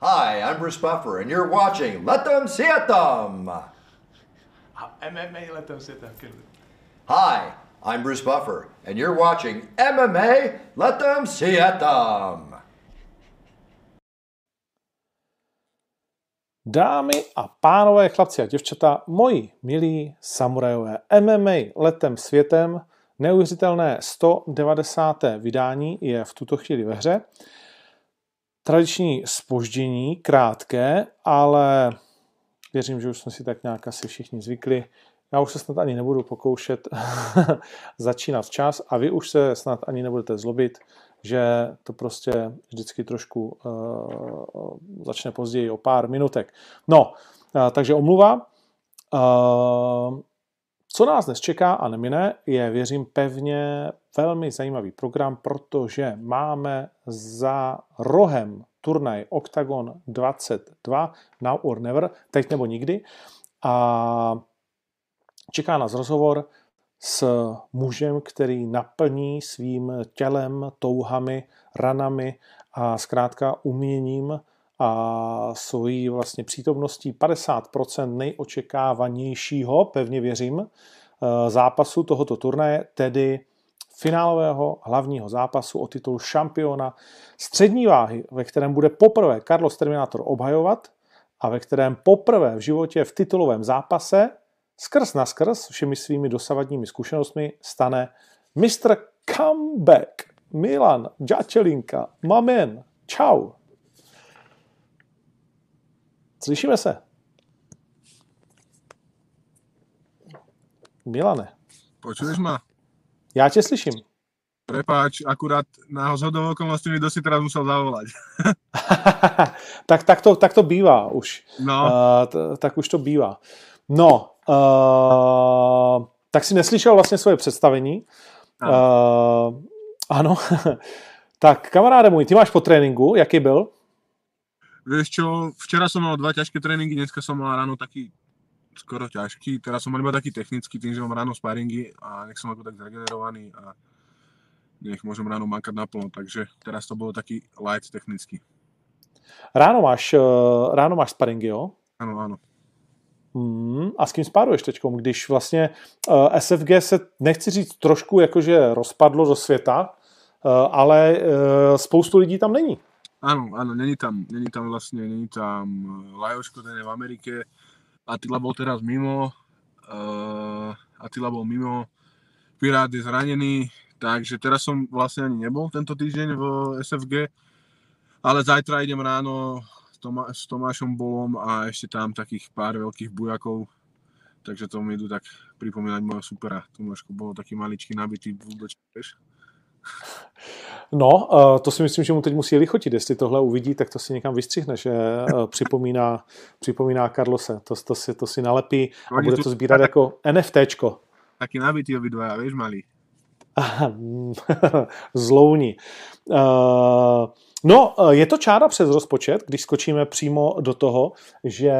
Hi, I'm Bruce Buffer, and you're watching Let Them See It Them. MMA let them sit there. Good. Hi, I'm Bruce Buffer, and you're watching MMA Let Them See It Them. Dámy a pánové, chlapci a děvčata, moji milí samurajové, MMA letem světem, neuvěřitelné 190. vydání je v tuto chvíli ve hře. Tradiční spoždění, krátké, ale věřím, že už jsme si tak nějak asi všichni zvykli. Já už se snad ani nebudu pokoušet začínat včas a vy už se snad ani nebudete zlobit, že to prostě vždycky trošku uh, začne později o pár minutek. No, uh, takže omluva. Uh, co nás dnes čeká a nemine, je, věřím pevně, velmi zajímavý program, protože máme za rohem turnaj Octagon 22 Now or Never, teď nebo nikdy. A čeká nás rozhovor s mužem, který naplní svým tělem, touhami, ranami a zkrátka uměním a svojí vlastně přítomností 50% nejočekávanějšího, pevně věřím, eh, zápasu tohoto turnaje, tedy finálového hlavního zápasu o titul šampiona střední váhy, ve kterém bude poprvé Carlos Terminator obhajovat a ve kterém poprvé v životě v titulovém zápase skrz na skrz všemi svými dosavadními zkušenostmi stane Mr. Comeback Milan Džačelinka. Mamen. Čau. Slyšíme se? Milane. Počuješ ma? Já tě slyším. Prepáč, akurát na zhodou okolností mi dosi teraz musel zavolať. tak, tak, to, tak to bývá už. No. Uh, t- tak už to bývá. No, uh, tak si neslyšel vlastně svoje představení. Ano. Uh, ano. tak kamaráde můj, ty máš po tréninku, jaký byl? Vieš čo, včera som mal dva ťažké tréningy, dneska som mal ráno taký skoro ťažký, teraz som mal iba taký technický, tým, že mám ráno sparingy a nech som ako tak zregenerovaný a nech môžem ráno makať naplno, takže teraz to bolo taký light technický. Ráno máš, uh, ráno máš sparingy, jo? Áno, áno. Hmm, a s kým spáruješ teď, když vlastně uh, SFG se, nechci říct, trošku jakože rozpadlo do světa, uh, ale uh, spoustu lidí tam není. Áno, áno, není tam, není tam vlastne, není tam eh, Lajoško, ten je v Amerike, Attila bol teraz mimo, uh, Attila bol mimo, Pirát je zranený, takže teraz som vlastne ani nebol tento týždeň v SFG, ale zajtra idem ráno s, Toma, s Tomášom Bolom a ešte tam takých pár veľkých bujakov, takže to mi idú tak pripomínať môjho supera. Tomáško bol taký maličký, nabitý vieš? No, uh, to si myslím, že mu teď musí lichotit. Jestli tohle uvidí, tak to si někam vystřihne, že uh, připomíná, připomíná Carlose. To, to, si, to si nalepí a bude to sbírat jako NFTčko. Taký nabitý obidvaja, vieš, malý. Zlouni. Uh, no, eh, je to čára přes rozpočet, když skočíme přímo do toho, že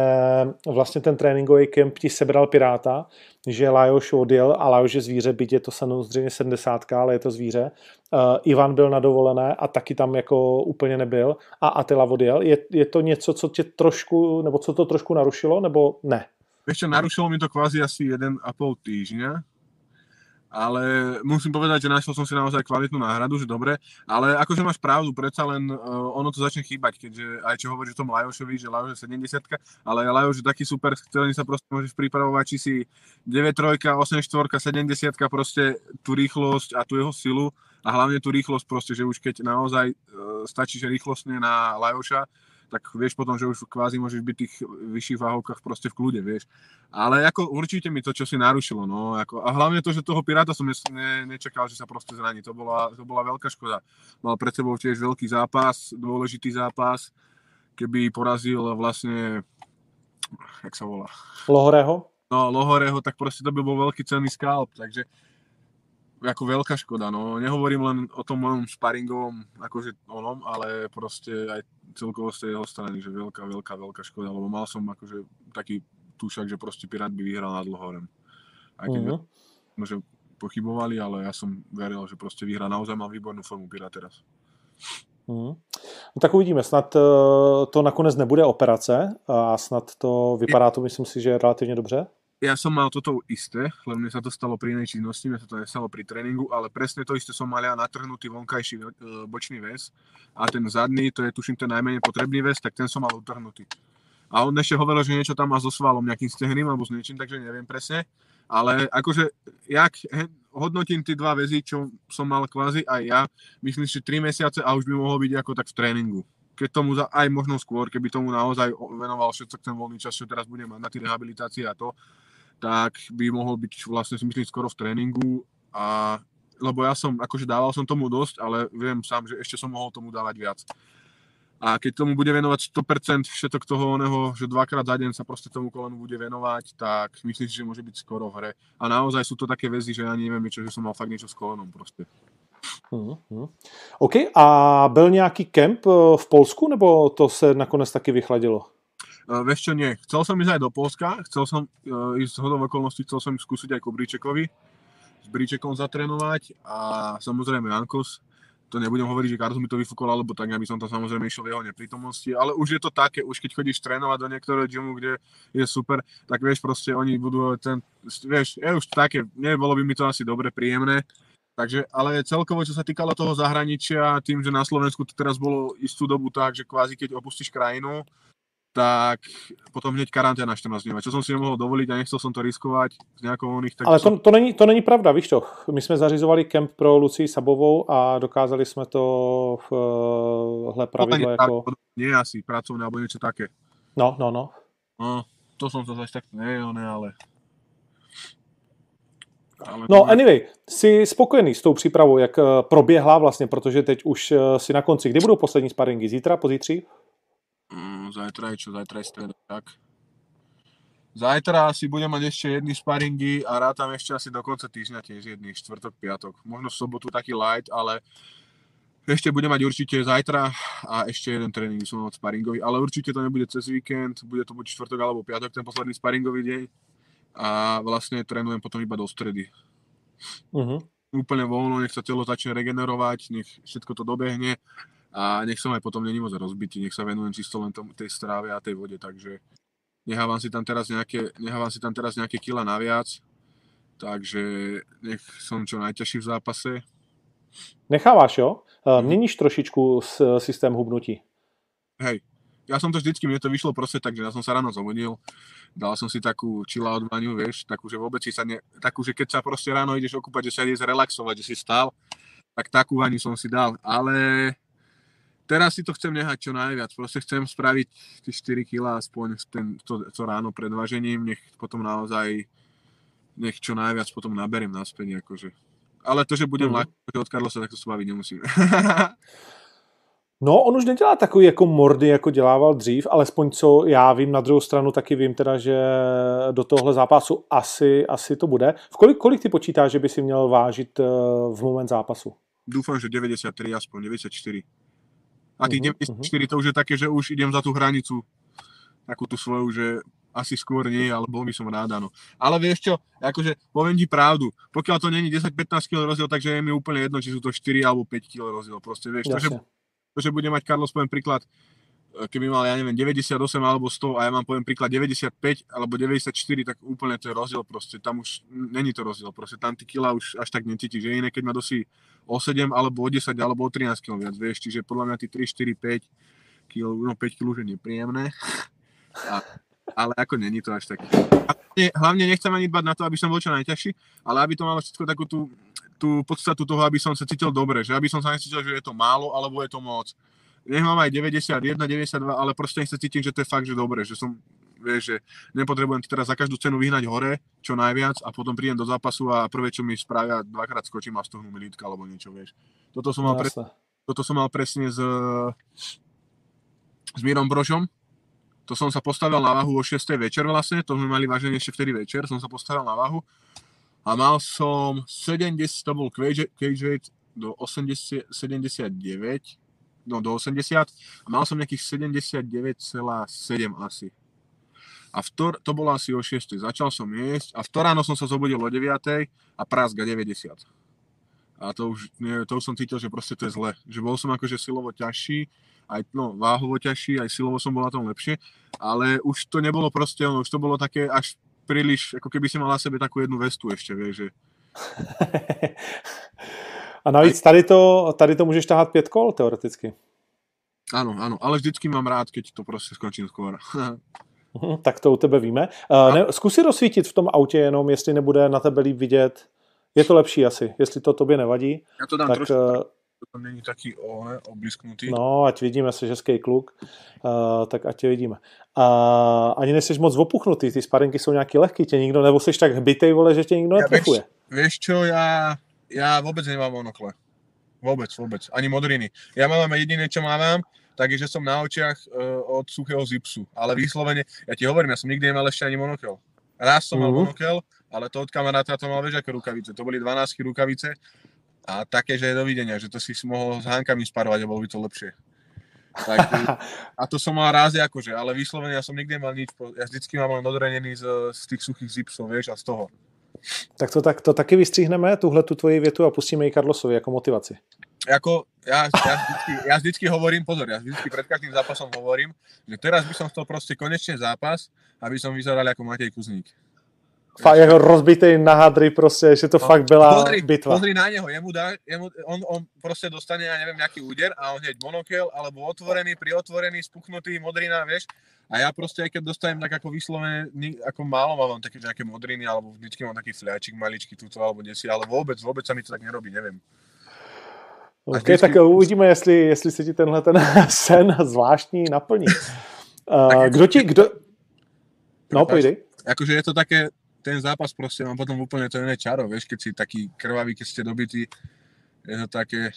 vlastně ten tréninkový kemp ti sebral Piráta, že Lajoš odjel a Lajoš je zvíře, byť je to samozřejmě 70, ale je to zvíře. Uh, Ivan byl na dovolené a taky tam jako úplně nebyl a Atila odjel. Je, je to něco, co tě trošku, nebo co to trošku narušilo, nebo ne? Čo, narušilo mi to kvázi asi 1,5 týždňa, ale musím povedať, že našiel som si naozaj kvalitnú náhradu, že dobre, ale akože máš pravdu, predsa len uh, ono to začne chýbať, keďže aj čo hovoríš o tom Lajošovi, že Lajoš je 70 ale Lajoš je taký super, s ktorým sa proste môžeš pripravovať, či si 9-3, 8-4, 70 proste tú rýchlosť a tú jeho silu a hlavne tú rýchlosť proste, že už keď naozaj uh, stačíš rýchlostne na Lajoša, tak vieš potom, že už kvázi môžeš byť v tých vyšších váhovkách proste v kľude, vieš. Ale ako určite mi to čo si narušilo, no. Ako, a hlavne to, že toho Piráta som ne, ne, nečakal, že sa proste zraní. To bola, to bola veľká škoda. Mal pred sebou tiež veľký zápas, dôležitý zápas. Keby porazil vlastne, jak sa volá, Lohorého? no Lohoreho, tak proste to by bol veľký cenný skalp, takže ako veľká škoda, no. Nehovorím len o tom mojom sparingovom, akože onom, ale proste aj celkovo z tej jeho strany, že veľká, veľká, veľká škoda, lebo mal som akože taký tušak, že proste Pirát by vyhral nad Lohorem. Aj keď Mhm. mm-hmm. že pochybovali, ale ja som veril, že proste vyhrá. Naozaj mal výbornú formu Pirát teraz. Mhm. No tak uvidíme, snad eh, to nakonec nebude operace a snad to vypadá to, myslím si, že relativně dobře. Ja som mal toto isté, len mne sa to stalo pri inej činnosti, mne sa to nestalo pri tréningu, ale presne to isté som mal ja natrhnutý vonkajší e, bočný väz a ten zadný, to je tuším ten najmenej potrebný väz, tak ten som mal utrhnutý. A on ešte hovoril, že niečo tam má so svalom, nejakým stehným alebo s niečím, takže neviem presne. Ale akože, jak hodnotím tie dva väzy, čo som mal kvázi aj ja, myslím si, že 3 mesiace a už by mohol byť ako tak v tréningu. Keď tomu za, aj možno skôr, keby tomu naozaj venoval všetko ten voľný čas, čo teraz budem mať na tie rehabilitácie a to, tak by mohol byť vlastne si myslím skoro v tréningu a lebo ja som, akože dával som tomu dosť, ale viem sám, že ešte som mohol tomu dávať viac. A keď tomu bude venovať 100% všetok toho oného, že dvakrát za deň sa proste tomu kolenu bude venovať, tak myslím si, že môže byť skoro v hre. A naozaj sú to také väzy, že ja neviem niečo, že som mal fakt niečo s kolenom proste. Mm-hmm. OK, a byl nějaký kemp eh, v Polsku, nebo to se nakonec taky vychladilo? Uh, vieš čo, nie. Chcel som ísť aj do Polska, chcel som uh, ísť z hodou okolností, chcel som skúsiť aj ku Bríčekovi, s Bríčekom zatrénovať a samozrejme Jankos. To nebudem hovoriť, že Karls mi to vyfúkol, alebo tak, aby som tam samozrejme išiel v jeho neprítomnosti, ale už je to také, už keď chodíš trénovať do niektorého gymu, kde je super, tak vieš proste, oni budú ten, vieš, je už také, nebolo by mi to asi dobre, príjemné, Takže, ale celkovo, čo sa týkalo toho zahraničia, tým, že na Slovensku to teraz bolo istú dobu tak, že kvázi keď opustíš krajinu, tak potom hneď karanténa 14 dní. Čo som si nemohol dovoliť a nechcel som to riskovať s nejakou oných. Tak Ale to, to, není, to není pravda, víš to. My jsme zařizovali kemp pro Lucii Sabovou a dokázali jsme to v hle pravidlo jako... Nie asi pracovné alebo niečo také. No, no, no. No, to som zase tak ne, ne, ale... ale no, anyway, jsi spokojený s tou přípravou, jak proběhla vlastně, protože teď už si na konci. Kdy budou poslední sparingy? Zítra, pozítří? Mm, zajtra je čo, zajtra je streda, tak. Zajtra asi budem mať ešte jedny sparingy a rátam ešte asi do konca týždňa tiež jedný, štvrtok, piatok. Možno v sobotu taký light, ale ešte budem mať určite zajtra a ešte jeden tréning som mať sparingový, ale určite to nebude cez víkend, bude to buď čtvrtok alebo piatok, ten posledný sparingový deň a vlastne trénujem potom iba do stredy. Uh-huh. Úplne voľno, nech sa telo začne regenerovať, nech všetko to dobehne a nech som aj potom není moc rozbitý, nech sa venujem čisto len tomu, tej stráve a tej vode, takže nehávam si tam teraz nejaké, nehávam si tam teraz nejaké kila naviac, takže nech som čo najťažší v zápase. Necháváš, jo? E, měníš trošičku systém hubnutí. Hej, ja som to vždycky, mne to vyšlo proste tak, že ja som sa ráno zobudil, dal som si takú chillout-vaňu, vieš, takú, že vôbec si sa ne, takú, že keď sa proste ráno ideš okúpať, že sa ideš relaxovať, že si stál, tak takú vaňu som si dal, ale teraz si to chcem nehať čo najviac. Proste chcem spraviť tie 4 kg aspoň ten, to, to ráno pred važením, nech potom naozaj nech čo najviac potom naberiem naspäť. Akože. Ale to, že budem mm. ľahko od Carlosa, tak to baviť nemusím. No, on už nedělá takový jako mordy, jako dělával dřív, alespoň co já vím, na druhou stranu taky vím teda, že do tohle zápasu asi, asi to bude. V kolik, kolik ty počítáš, že by si měl vážit eh, v moment zápasu? Dúfam, že 93, aspoň 94. A tých uh-huh, 94 to už je také, že už idem za tú hranicu, takú tú svoju, že asi skôr nie, ale bol by som rád, áno. Ale vieš čo, akože poviem ti pravdu, pokiaľ to není 10-15 kg rozdiel, takže je mi úplne jedno, či sú to 4 alebo 5 kg rozdiel. Proste vieš, to že, to, že bude mať Carlos, poviem príklad, keby mal, ja neviem, 98 alebo 100 a ja mám poviem príklad 95 alebo 94, tak úplne to je rozdiel proste, tam už není to rozdiel, proste tam ty kila už až tak necítiš, že iné keď ma dosí o 7 alebo o 10 alebo o 13 kg viac, vieš, čiže podľa mňa tí 3, 4, 5 kg, no 5 kg už je nepríjemné, a, ale ako není to až tak. Hlavne, hlavne nechcem ani dbať na to, aby som bol čo najťažší, ale aby to malo všetko takú tú, tú podstatu toho, aby som sa cítil dobre, že aby som sa necítil, že je to málo alebo je to moc nech mám aj 91, 92, ale proste nech sa cítim, že to je fakt, že dobre, že som, vieš, že nepotrebujem to teraz za každú cenu vyhnať hore, čo najviac a potom prídem do zápasu a prvé, čo mi spravia, dvakrát skočím a stuhnú mi lítka alebo niečo, vieš. Toto som mal, pre, toto som mal presne s, s Mírom Brožom, to som sa postavil na váhu o 6. večer vlastne, to sme mali váženie ešte vtedy večer, som sa postavil na váhu a mal som 70, to bol cage, cage weight do 80, 79 no do 80 a mal som nejakých 79,7 asi. A v tor, to bolo asi o 6. Začal som jesť a v to ráno som sa zobudil o 9. a prázga 90. A to už, nie, to už som cítil, že proste to je zle. Že bol som akože silovo ťažší aj no, váhovo ťažší, aj silovo som bol na tom lepšie, ale už to nebolo proste, ono, už to bolo také až príliš, ako keby si mal na sebe takú jednu vestu ešte, vieš, že A navíc tady to, tady to můžeš tahat pět kol teoreticky. áno, áno, ale vždycky mám rád, keď to proste skončím skôr. Mhm, Tak to u tebe víme. Uh, ne, zkus si rozsvítit v tom autě jenom, jestli nebude na tebe líp vidět. Je to lepší asi, jestli to tobě nevadí. ja to dám Tak trošku, uh, to tam není taký o, ne, oblisknutý. no, ať vidíme, jsi hezký kluk, uh, tak ať tě vidíme. Uh, ani nejsi moc opuchnutý, ty sparinky jsou nějaký lehký, tě nikdo, nebo jsi tak hbitej, vole, že tě nikdo netrefuje. Vieš čo, ja, ja vôbec nemám monokle. Vôbec, vôbec. Ani modriny. Ja mám jediné, čo mám, tak je, že som na očiach uh, od suchého zipsu. Ale vyslovene, ja ti hovorím, ja som nikdy nemal ešte ani monokel. Raz som mal Mhm. monokel, ale to od kamaráta to mal, vieš, aké rukavice. To boli 12 rukavice a také, že je dovidenia, že to si si mohol s hánkami sparovať a bolo by to lepšie. Tak, a to som mal rázy akože, ale vyslovene ja som nikdy nemal nič, ja vždycky mám len odrenený z, z tých suchých zipsov, vieš, a z toho. Tak to, tak to taky vystříhneme, tuhle tu tvoji větu a pustíme ji Karlosovi jako motivaci. ako ja, ja, vždycky, ja vždycky hovorím, pozor, ja vždycky pred každým zápasom hovorím, že teraz by som chcel proste konečne zápas, aby som vyzeral ako Matej Kuzník. Fakt jako rozbitej na hadry prostě, že to No, fakt byla pozri, bitva. pozri na neho, jemu dá, jemu, on, on proste dostane, ja neviem, nejaký úder a on hneď monokel, alebo otvorený, priotvorený, spuknutý, modrina, vieš. A ja proste, aj keď dostanem tak ako vyslovene, ni- ako málo mám také nejaké modriny, alebo vždycky mám taký fľačik maličký tuto, alebo desi, ale vôbec, vôbec sa mi to tak nerobí, neviem. OK, vždycky- tak uvidíme, jestli, jestli se ti tenhle ten sen zvláštní naplní. Uh, kdo ti, kdo... No, pojdej. akože je to také, ten zápas proste mám potom úplne to iné čaro, vieš, keď si taký krvavý, keď ste dobitý, je to také,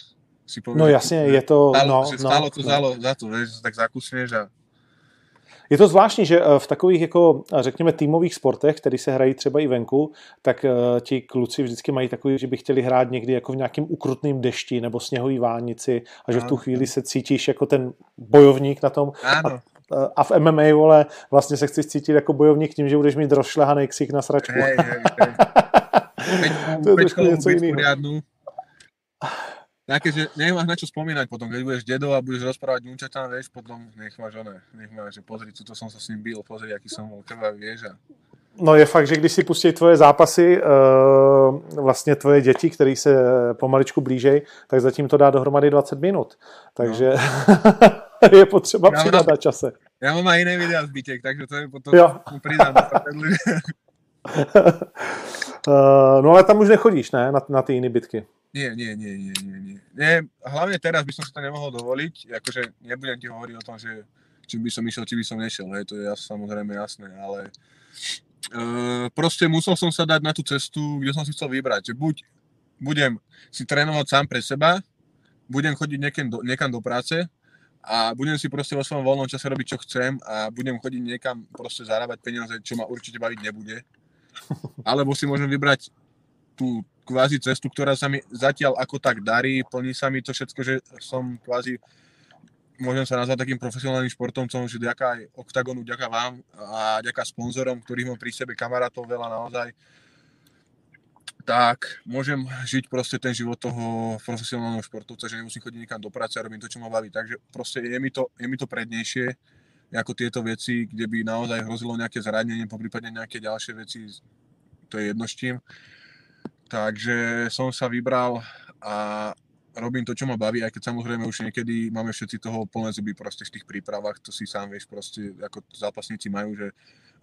si povieš, No jasně, je to... stálo, No, že no, stálo to no. zálo za to, vieš, tak zakusneš a Je to zvláštní, že eh, v takových jako, eh, řekněme, týmových sportech, které se hrají třeba i venku, tak eh, ti kluci vždycky mají takový, že by chtěli hrát někdy jako v nějakým ukrutným dešti nebo sněhový vánici a že v tu Ano. chvíli se cítíš jako ten bojovník na tom. áno, Eh, A v MMA, vole, vlastně se chceš cítit jako bojovník tím, že budeš mít rozšlehaný ksík na sračku. hej, hej, hej. To je trošku něco jiného. Také, že nemáš na čo spomínať potom, keď budeš dedo a budeš rozprávať ňučatám, vieš, potom nech máš oné, nech máš, že pozri, tuto som sa s ním bil, pozri, aký som bol krvavý, vieš, a No je fakt, že když si pustí tvoje zápasy, eh, vlastně tvoje děti, které se pomaličku blížej, tak zatím to dá dohromady 20 minut. Takže je potřeba No. Já přidat na čase. ja mám aj iné videá z bitek, takže to je potom, Jo. Eh, no ale tam už nechodíš, ne? Na, na ty jiné bitky. Nie, nie, nie, nie, nie, nie. nie. Hlavne teraz by som si to nemohol dovoliť, akože nebudem ti hovoriť o tom, že či by som išiel, či by som nešiel, hej, to je jas, samozrejme jasné, ale uh, proste musel som sa dať na tú cestu, kde som si chcel vybrať, že buď budem si trénovať sám pre seba, budem chodiť niekam do, niekam do práce a budem si proste vo svojom voľnom čase robiť, čo chcem a budem chodiť niekam proste zarábať peniaze, čo ma určite baviť nebude. Alebo si môžem vybrať tú kvázi cestu, ktorá sa mi zatiaľ ako tak darí, plní sa mi to všetko, že som kvázi môžem sa nazvať takým profesionálnym športovcom, že ďaká aj Octagonu, ďaká vám a ďaká sponzorom, ktorých mám pri sebe kamarátov veľa naozaj, tak môžem žiť proste ten život toho profesionálneho športovca, že nemusím chodiť nikam do práce a robím to, čo ma baví. Takže proste je mi to, je mi to prednejšie ako tieto veci, kde by naozaj hrozilo nejaké zranenie, poprípadne nejaké ďalšie veci, to je jedno s. Takže som sa vybral a robím to, čo ma baví, aj keď samozrejme už niekedy máme všetci toho plné zuby proste v tých prípravách, to si sám vieš proste, ako zápasníci majú, že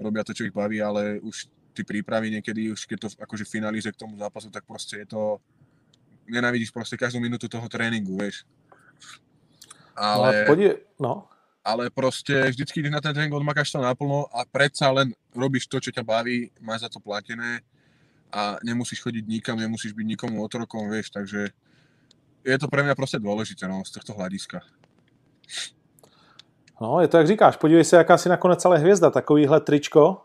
robia to, čo ich baví, ale už tí prípravy niekedy, už keď to akože finalize k tomu zápasu, tak proste je to, nenávidíš proste každú minútu toho tréningu, vieš. No, Ale, podí... no. ale proste vždycky ideš na ten tréning, odmakáš to naplno a predsa len robíš to, čo ťa baví, máš za to platené a nemusíš chodiť nikam, nemusíš byť nikomu otrokom, vieš, takže je to pre mňa proste dôležité, no, z tohto hľadiska. no, je to jak říkáš, podívej se, jaká si nakonec ale hvězda, takovýhle tričko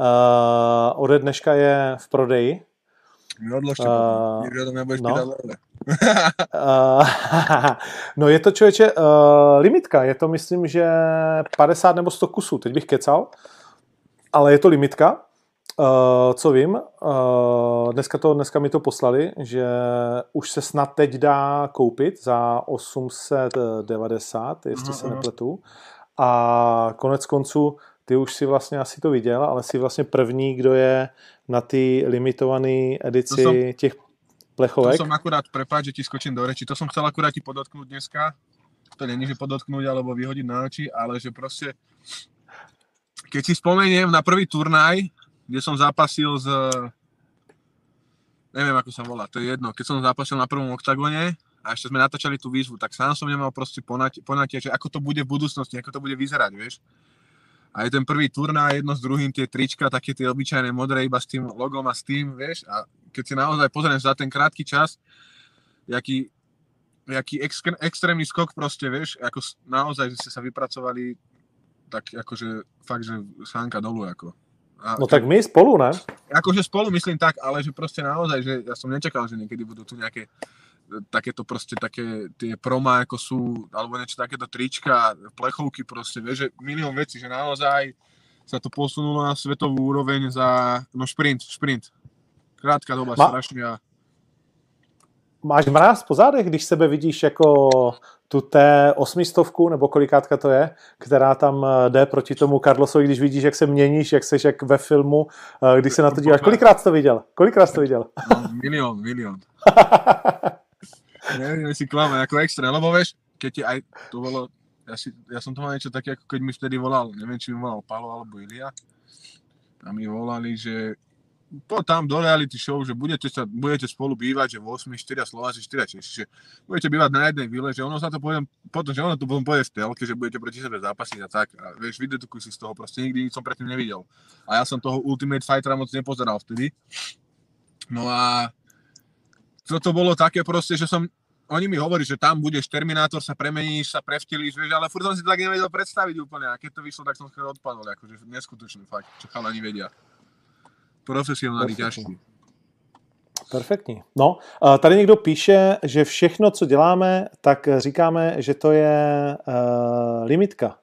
uh, ode dneška je v prodeji. Mi odložte, A- uh, no. Uh, no je to člověče uh, limitka, je to myslím, že 50 nebo 100 kusů, teď bych kecal, ale je to limitka. Uh, co vím, uh, dneska, to, dneska mi to poslali, že už se snad teď dá koupit za 890, jestli uh-huh. se nepletu. A konec konců, ty už si vlastně asi to viděl, ale si vlastně první, kdo je na ty limitované edici som, těch plechovek. To som akurát, prepáč, že ti skočím do reči, to som chcel akurát ti podotknúť dneska. To není, že podotknúť alebo vyhodiť na oči, ale že proste keď si spomeniem na prvý turnaj, kde som zápasil s neviem ako sa volá, to je jedno, keď som zápasil na prvom oktagone a ešte sme natáčali tú výzvu, tak sám som nemal proste ponatie, že ako to bude v budúcnosti, ako to bude vyzerať, vieš. A je ten prvý turnaj, jedno s druhým, tie trička, také tie obyčajné modré, iba s tým logom a s tým, vieš. A keď si naozaj pozrieš za ten krátky čas, jaký, jaký exk- extrémny skok proste, vieš, ako naozaj ste sa vypracovali tak akože fakt, že sánka dolu, ako. A, no tak my spolu, ne? Akože spolu myslím tak, ale že proste naozaj, že ja som nečakal, že niekedy budú tu nejaké takéto proste také tie proma, ako sú, alebo niečo takéto trička, plechovky proste, vieš, že milión vecí, že naozaj sa to posunulo na svetovú úroveň za, no šprint, šprint. Krátka doba, Ma... strašně a Máš mráz po zádech, když sebe vidíš jako tu té osmistovku, nebo kolikátka to je, která tam eh, jde proti tomu Carlosovi, když vidíš, jak se měníš, jak seš jak ve filmu, eh, když se na to díváš. Kolikrát jsi to viděl? Kolikrát jsi to viděl? No, milion, milion. Neviem si klame, ako extra, lebo vieš, keď ti aj to bolo, ja, si, ja som to mal niečo také, ako keď mi vtedy volal, neviem, či mi volal Palo alebo Ilia, a mi volali, že po tam do reality show, že budete, sa, budete spolu bývať, že v 8, 4 Slováci, 4 Češi, že budete bývať na jednej vile, že ono sa to poviem, potom, že ono to potom povie v telke, že budete proti sebe zápasiť a tak. A vieš, vydedukuj si z toho, proste nikdy nič som predtým nevidel. A ja som toho Ultimate Fightera moc nepozeral vtedy. No a toto bolo také proste, že som, oni mi hovorí, že tam budeš Terminátor, sa premeníš, sa prevtilíš, vieš, ale furt som si to tak nevedel predstaviť úplne a keď to vyšlo, tak som skoro odpadol, akože neskutočný fakt, čo chalani vedia profesionální ťažký. Perfektní. No, tady někdo píše, že všechno, co děláme, tak říkáme, že to je uh, limitka.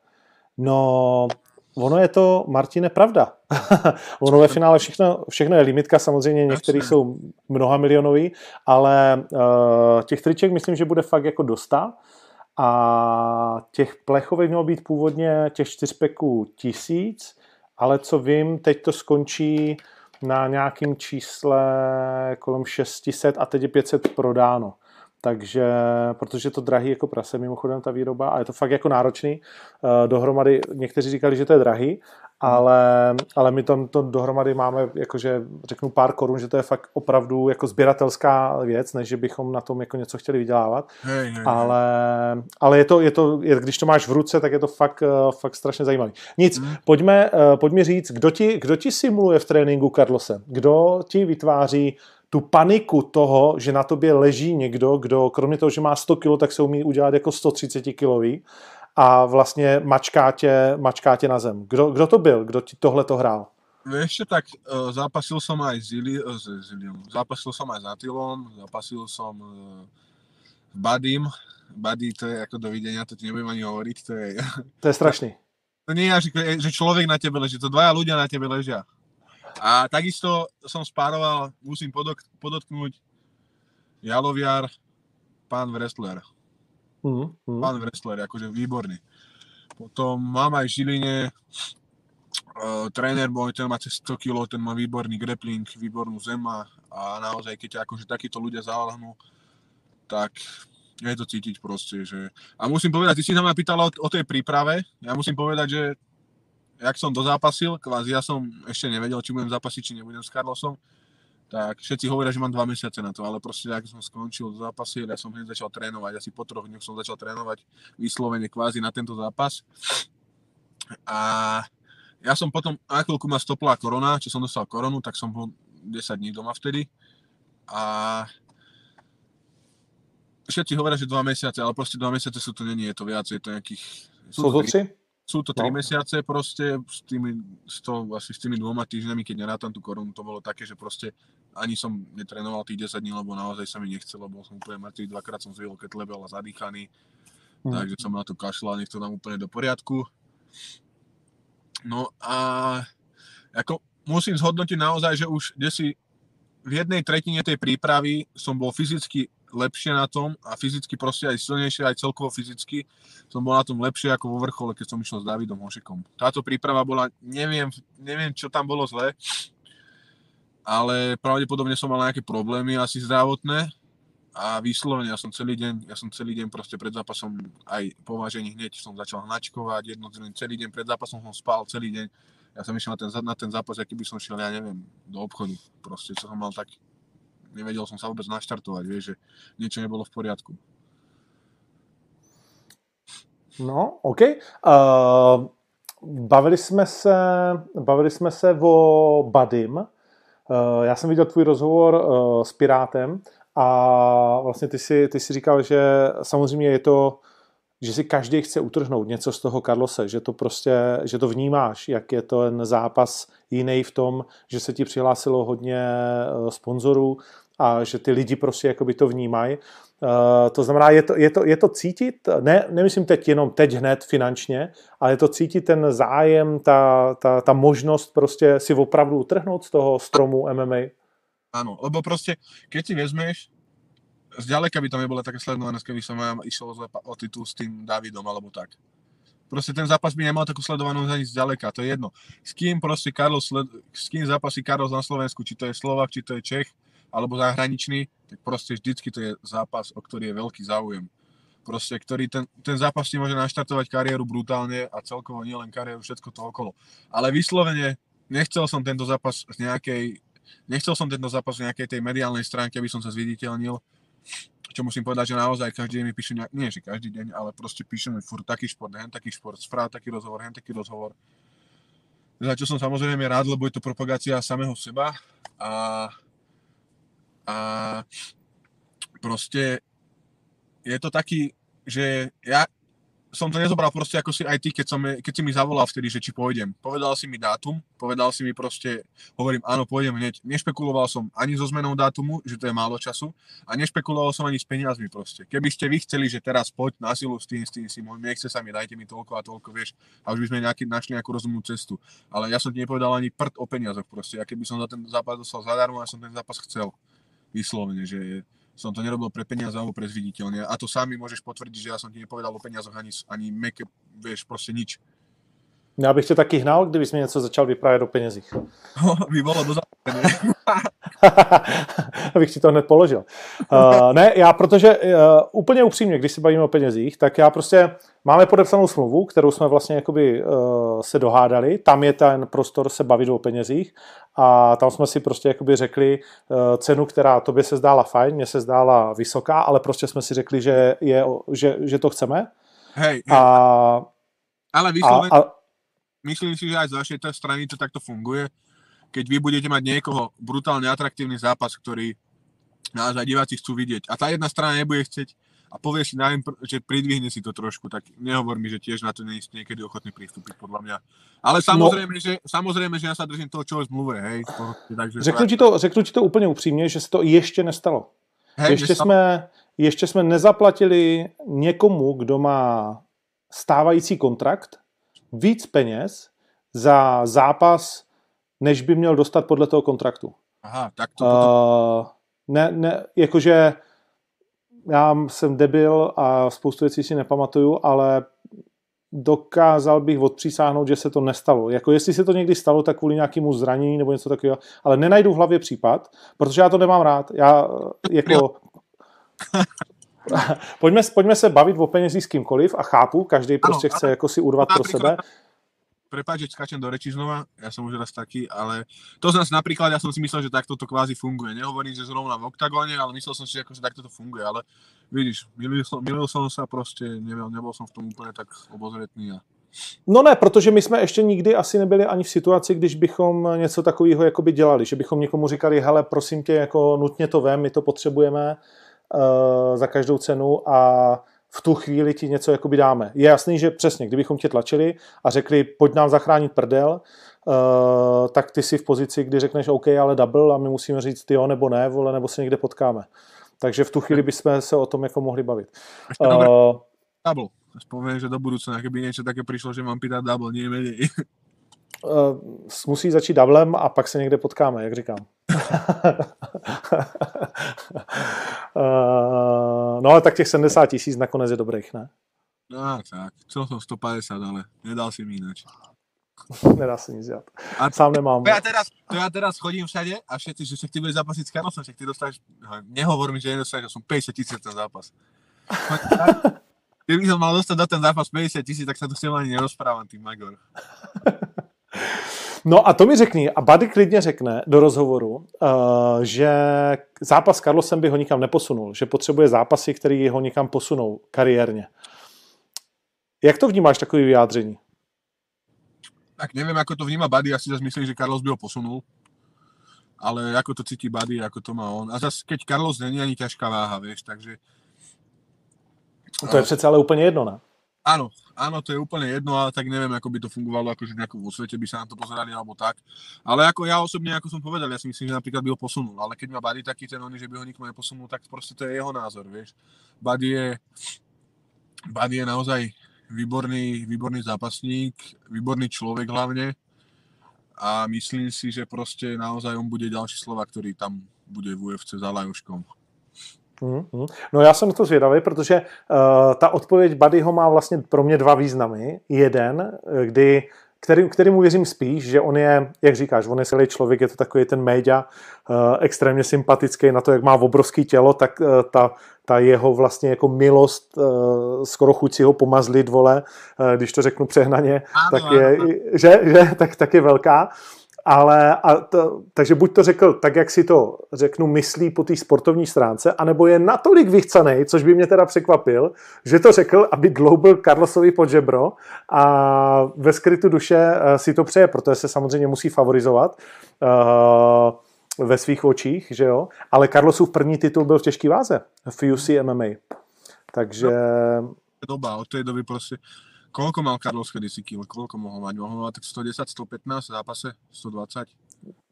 No, ono je to, Martine, pravda. ono ve finále všechno, všechno je limitka, samozřejmě některý jsou mnoha milionový, ale uh, těch triček myslím, že bude fakt jako dosta. A těch plechovek mělo být původně těch čtyřpeků tisíc, ale co vím, teď to skončí na nějakým čísle kolem 600 a teď je 500 prodáno. Takže, protože to drahý jako prase mimochodem ta výroba a je to fakt jako náročný. Eh, dohromady, někteří říkali, že to je drahý, ale, ale my tam to dohromady máme, jakože řeknu pár korun, že to je fakt opravdu jako sběratelská věc, než že bychom na tom jako něco chtěli vydělávat. Hej, hej, ale, ale je to, je to, je, když to máš v ruce, tak je to fakt, eh, fakt strašně zajímavý. Nic, hmm. pojďme, eh, pojďme říct, kdo ti, kdo ti simuluje v tréninku Carlose? Kdo ti vytváří tu paniku toho, že na tobě leží někdo, kdo kromě toho, že má 100 kg, tak se umí udělat jako 130 kilový a vlastně mačká tě, mačká tě na zem. Kdo, kdo to byl? Kdo ti tohle to hrál? Vieš tak, uh, zápasil som aj s Zili, uh, zápasil som aj s Atilom, zápasil som uh, s Badím. Buddy, to je ako dovidenia, to ti nebudem ani hovoriť, to je... To je strašný. To nie je, že človek na tebe leží, to dvaja ľudia na tebe ležia. A takisto som spároval, musím podok- podotknúť, Jaloviar, pán wrestler. Mm, mm. Pán wrestler, akože výborný. Potom mám aj v Žiline, uh, tréner môj, ten má cez 100 kg, ten má výborný grappling, výbornú zema a naozaj, keď akože takíto ľudia záľahnú, tak je to cítiť proste, že... A musím povedať, ty si sa ma pýtala o, o tej príprave, ja musím povedať, že jak som dozápasil, kvázi ja som ešte nevedel, či budem zápasiť, či nebudem s Carlosom, tak všetci hovoria, že mám dva mesiace na to, ale proste, ak som skončil zápasil, ja som hneď začal trénovať, asi po troch dňoch som začal trénovať vyslovene kvázi na tento zápas. A ja som potom, na chvíľku ma stopla korona, čo som dostal koronu, tak som bol 10 dní doma vtedy. A všetci hovoria, že dva mesiace, ale proste dva mesiace sú to není, je to viac, je to nejakých... Sú to tři? Sú to tri no. mesiace proste, s tými, s to, asi s tými dvoma týždňami, keď nerátam tú korunu, to bolo také, že proste ani som netrénoval tých 10 dní, lebo naozaj sa mi nechcel, lebo som úplne mŕtvý, dvakrát som zvihol ketlebel a zadýchaný, mm. takže som na to kašľal, nech to dám úplne do poriadku. No a ako musím zhodnotiť naozaj, že už kde si v jednej tretine tej prípravy som bol fyzicky lepšie na tom a fyzicky proste aj silnejšie, aj celkovo fyzicky som bol na tom lepšie ako vo vrchole, keď som išiel s Davidom Hošekom. Táto príprava bola, neviem, neviem čo tam bolo zle, ale pravdepodobne som mal nejaké problémy asi zdravotné a vyslovene ja som celý deň, ja som celý deň proste pred zápasom aj po vážení hneď som začal hnačkovať, jedno celý deň pred zápasom som spal celý deň. Ja som išiel na ten, na ten zápas, aký by som šiel, ja neviem, do obchodu. Proste, čo som mal tak, nevedel som sa vôbec naštartovať, vieš, že niečo nebolo v poriadku. No, OK. Uh, bavili jsme se, bavili jsme se o Badim. Uh, já jsem viděl tvůj rozhovor uh, s Pirátem a vlastně ty si, ty si říkal, že samozřejmě je to, že si každý chce utrhnout něco z toho Carlose, že to prostě, že to vnímáš, jak je to ten zápas jiný v tom, že se ti přihlásilo hodně sponzorů a že ty lidi prostě jakoby to vnímají. Uh, to znamená, je to, je, to, je to cítit, ne, nemyslím teď jenom teď hned finančně, ale je to cítit ten zájem, ta, ta, ta možnost prostě si opravdu utrhnout z toho stromu MMA? Áno, lebo proste, keď si vezmeš, zďaleka by to nebolo také sledované, keby som ja išiel o titul s tým Davidom alebo tak. Proste ten zápas by nemal takú sledovanosť ani zďaleka, to je jedno. S kým proste Carlos, sled, s kým zápasí Carlos na Slovensku, či to je Slovak, či to je Čech, alebo zahraničný, tak proste vždycky to je zápas, o ktorý je veľký záujem. Proste, ktorý ten, ten zápas ti môže naštartovať kariéru brutálne a celkovo nielen kariéru, všetko to okolo. Ale vyslovene nechcel som tento zápas z nejakej Nechcel som tento zápas v nejakej tej mediálnej stránke, aby som sa zviditeľnil, čo musím povedať, že naozaj každý deň mi píše, nejak, nie že každý deň, ale proste píše mi furt taký šport, hen taký šport, správ taký rozhovor, hen taký rozhovor. Za čo som samozrejme rád, lebo je to propagácia samého seba a, a proste je to taký, že ja, som to nezobral proste ako si aj ty, keď, som, keď si mi zavolal vtedy, že či pôjdem. Povedal si mi dátum, povedal si mi proste, hovorím, áno, pôjdem hneď. Nešpekuloval som ani so zmenou dátumu, že to je málo času a nešpekuloval som ani s peniazmi proste. Keby ste vy chceli, že teraz poď na silu s tým, s tým, si môj, nechce sa mi, dajte mi toľko a toľko, vieš, a už by sme nejaký, našli nejakú rozumnú cestu. Ale ja som ti nepovedal ani prd o peniazoch proste. Ja keby som za ten zápas dostal zadarmo, ja som ten zápas chcel. Vyslovene, že som to nerobil pre peniaze alebo pre zviditeľne. A to sami môžeš potvrdiť, že ja som ti nepovedal o peniazoch ani, ani meké, vieš, proste nič. Já bych tě taky hnal, kdybys mi něco začal vyprávět o penězích. by bylo do Abych ti to hned položil. Uh, ne, já protože uh, úplně upřímně, když se bavíme o penězích, tak já prostě máme podepsanou smlouvu, kterou jsme vlastně jakoby uh, se dohádali. Tam je ten prostor se bavit o penězích a tam jsme si prostě jakoby řekli uh, cenu, která tobě se zdála fajn, mně se zdála vysoká, ale prostě jsme si řekli, že, je, že, že to chceme. Hej, hej. A, ale vyslovene, a, a, myslím si, že aj z vašej strany to takto funguje keď vy budete mať niekoho brutálne atraktívny zápas, ktorý naozaj diváci chcú vidieť a tá jedna strana nebude chcieť a povie si, neviem, že pridvihne si to trošku, tak nehovor mi, že tiež na to nie ste niekedy ochotný pristúpiť, podľa mňa. Ale samozrejme, no, že, samozrejme, že ja sa držím toho, čo je zmluve, hej. To, takže řeknu, ti to, řeknu ti to úplně upřímně, že se to ještě nestalo. Hej, ještě, nestalo? jsme, ještě jsme nezaplatili někomu, kdo má stávající kontrakt, víc peněz za zápas než by měl dostat podle toho kontraktu. Aha, tak to... Uh, ne, ne, jakože já jsem debil a spoustu věcí si nepamatuju, ale dokázal bych odpřísáhnout, že se to nestalo. Jako jestli se to někdy stalo, tak kvůli nějakému zranění nebo něco takového, ale nenajdu v hlavě případ, protože já to nemám rád. Já jako... pojďme, pojďme se bavit o penězích s kýmkoliv a chápu, každý prostě ano, chce jako si urvat pro sebe. Prepáč, že skáčem do reči znova, ja som už raz taký, ale to zase napríklad, ja som si myslel, že takto to kvázi funguje. Nehovorím, že zrovna v oktagóne, ale myslel som si, že akože takto to funguje, ale vidíš, milil som, milil som sa proste, nebol, nebol som v tom úplně tak obozretný a No ne, protože my jsme ještě nikdy asi nebyli ani v situaci, když bychom něco takového jakoby dělali, že bychom někomu říkali, hele, prosím tě, jako nutně to vem, my to potřebujeme za každou cenu a v tu chvíli ti něco jakoby dáme. Je jasný, že přesně, kdybychom tě tlačili a řekli, pojď nám zachránit prdel, uh, tak ty si v pozici, kdy řekneš OK, ale double a my musíme říct jo nebo ne, vole, nebo se někde potkáme. Takže v tu chvíli bychom se o tom jako mohli bavit. Uh, double. Poviem, že do budúcna, keby niečo také prišlo, že mám pýtať double, nie menej. Uh, musí začít doublem a pak se někde potkáme, jak říkám. uh, no ale tak těch 70 tisíc nakonec je dobrých, ne? No tak, chcel som 150, ale nedal si mi ináč. Nedá se nic dělat. A Sám nemám. To ja teraz, to ja teraz chodím všade a všetci, že však ty budeš zápasiť s Carlosom, však ty dostaneš, no, nehovor mi, že nedostaneš, že som 50 tisíc ten zápas. Som mal dostať do ten zápas 50 tisíc, tak sa tu s ani nerozprávam, tým Magor. No a to mi řekni, a Buddy klidně řekne do rozhovoru, uh, že zápas s Carlosem by ho nikam neposunul, že potřebuje zápasy, které ho nikam posunou kariérně. Jak to vnímáš, takový vyjádření? Tak neviem, ako to vníma Buddy, ja si zase myslím, že Carlos by ho posunul. Ale ako to cíti Buddy, ako to má on. A zase, keď Carlos není ani ťažká váha, vieš, takže To je přece ale úplně jedno, ne? Áno, áno, to je úplne jedno, ale tak neviem, ako by to fungovalo, akože nejako vo svete by sa na to pozerali alebo tak. Ale ako ja osobne, ako som povedal, ja si myslím, že napríklad by ho posunul, ale keď má Buddy taký ten oný, že by ho nikto neposunul, tak proste to je jeho názor, vieš. Buddy je, Buddy je naozaj výborný, výborný zápasník, výborný človek hlavne a myslím si, že proste naozaj on bude ďalší slova, ktorý tam bude v UFC za Lajoškom. Mm, No já jsem na to zvědavý, protože uh, ta odpověď Buddyho má vlastně pro mě dva významy. Jeden, eh, kdy, který, kterýmu věřím spíš, že on je, jak říkáš, on je celý člověk, je to takový ten média, uh, extrémně sympatický na to, jak má obrovský tělo, tak uh, ta, ta jeho vlastně jako milost, uh, skoro chuť si ho pomazlit, vole, uh, když to řeknu přehnaně, Ano, tak ano. je, že, že, tak, tak je velká. Ale, a to, takže buď to řekl tak, jak si to řeknu, myslí po té sportovní stránce, anebo je natolik vychcanej, což by mě teda překvapil, že to řekl, aby dloubil Carlosovi pod žebro a ve skrytu duše eh, si to přeje, protože se samozřejmě musí favorizovat uh, ve svých očích, že jo. Ale Carlosův první titul byl v těžké váze, v UFC MMA. Takže doba, od tej doby proste, koľko mal Carlos kedysi kilo, koľko mohol mať? Mohol mať tak 110, 115 v zápase, 120?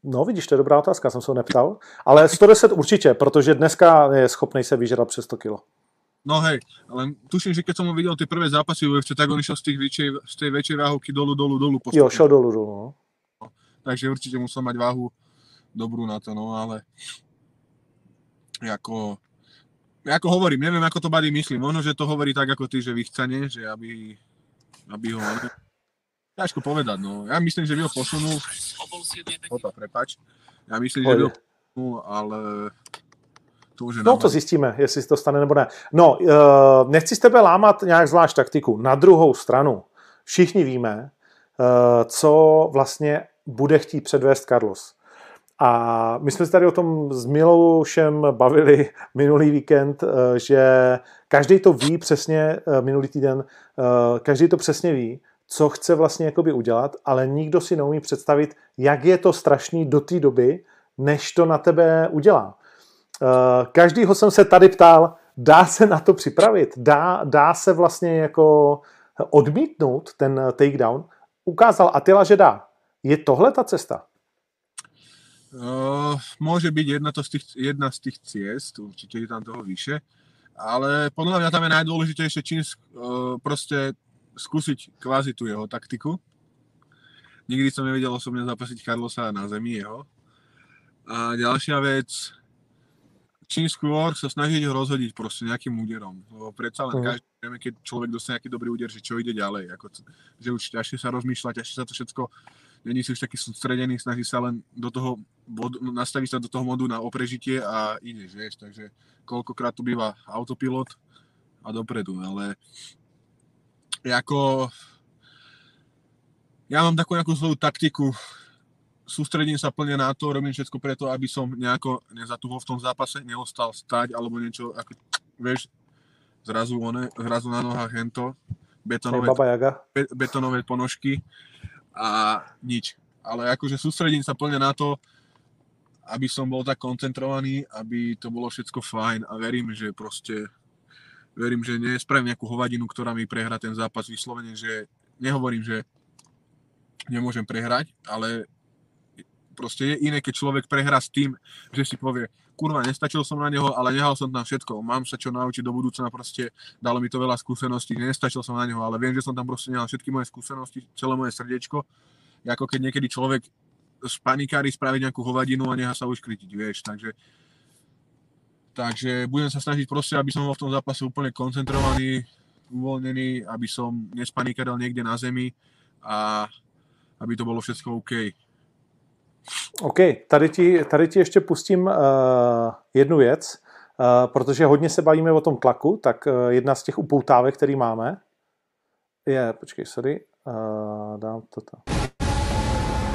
No vidíš, to je dobrá otázka, jsem se ho neptal. Ale 110 určitě, protože dneska je schopný se vyžrat přes 100 kilo. No hej, ale tuším, že keď som ho videl tie prvé zápasy v UFC, tak on išiel z, tých väčšej, z tej väčšej váhovky dolu, dolu, dolu. Jo, postupne. šel dolů, dolů. No. Takže určite musel mať váhu dobrú na to, no ale ako, ako hovorím, neviem, ako to Buddy myslí. Možno, že to hovorí tak, ako ty, že vychcane, že aby, aby ho... Ťažko povedať, no. Ja myslím, že by ho posunul... Opa, prepač. Ja myslím, že by ho posunul, ale to už je No to zjistíme, jestli se to stane nebo ne. No, uh, nechci s tebe lámat nějak zvlášť taktiku. Na druhou stranu, všichni víme, uh, co vlastně bude chtít předvést Carlos. A my jsme se tady o tom s Miloušem bavili minulý víkend, eh, že každý to ví přesně, eh, minulý týden, eh, každý to přesně ví, co chce vlastně jakoby udělat, ale nikdo si neumí představit, jak je to strašný do té doby, než to na tebe udělá. Každýho jsem se tady ptal, dá se na to připravit? Dá, dá se vlastně jako odmítnout ten takedown? Ukázal Attila, že dá. Je tohle ta cesta? Uh, môže byť jedna, to z tých, jedna z tých ciest, určite je tam toho vyše, ale podľa mňa tam je najdôležitejšie čím uh, proste skúsiť kvázi tú jeho taktiku. Nikdy som nevedel osobne zapasiť Carlosa na zemi jeho. A ďalšia vec, čím skôr sa snažiť ho rozhodiť proste nejakým úderom. Lebo predsa len Mhm. každý vieme, keď človek dostane nejaký dobrý úder, že čo ide ďalej. Ako, že už ťažšie sa rozmýšľa, ťažšie sa to všetko není si už taký sústredený, snaží sa len do toho, bodu, nastaví sa do toho modu na oprežitie a ideš, vieš, takže koľkokrát tu býva autopilot a dopredu, ale ako ja mám takú nejakú svoju taktiku, sústredím sa plne na to, robím všetko preto, aby som nejako nezatuhol v tom zápase, neostal stať alebo niečo, ako, vieš, zrazu, one, zrazu na nohách hento, betonové betonové ponožky a nič. Ale akože sústredím sa plne na to, aby som bol tak koncentrovaný, aby to bolo všetko fajn a verím, že proste verím, že nespravím nejakú hovadinu, ktorá mi prehrá ten zápas vyslovene, že nehovorím, že nemôžem prehrať, ale proste je iné, keď človek prehrá s tým, že si povie, kurva, nestačil som na neho, ale nehal som tam všetko, mám sa čo naučiť do budúcna, proste dalo mi to veľa skúseností, nestačil som na neho, ale viem, že som tam proste nehal všetky moje skúsenosti, celé moje srdiečko ako keď niekedy človek z panikári spraviť nejakú hovadinu a neha sa uškritiť, vieš, takže takže budem sa snažiť proste, aby som bol v tom zápase úplne koncentrovaný, uvoľnený, aby som nespanikáril niekde na zemi a aby to bylo všechno OK. OK, tady ti, tady ti ještě pustím uh, jednu věc, uh, protože hodně se bavíme o tom tlaku, tak uh, jedna z těch upoutávek, který máme, je, počkej, sorry, uh, dám to tam.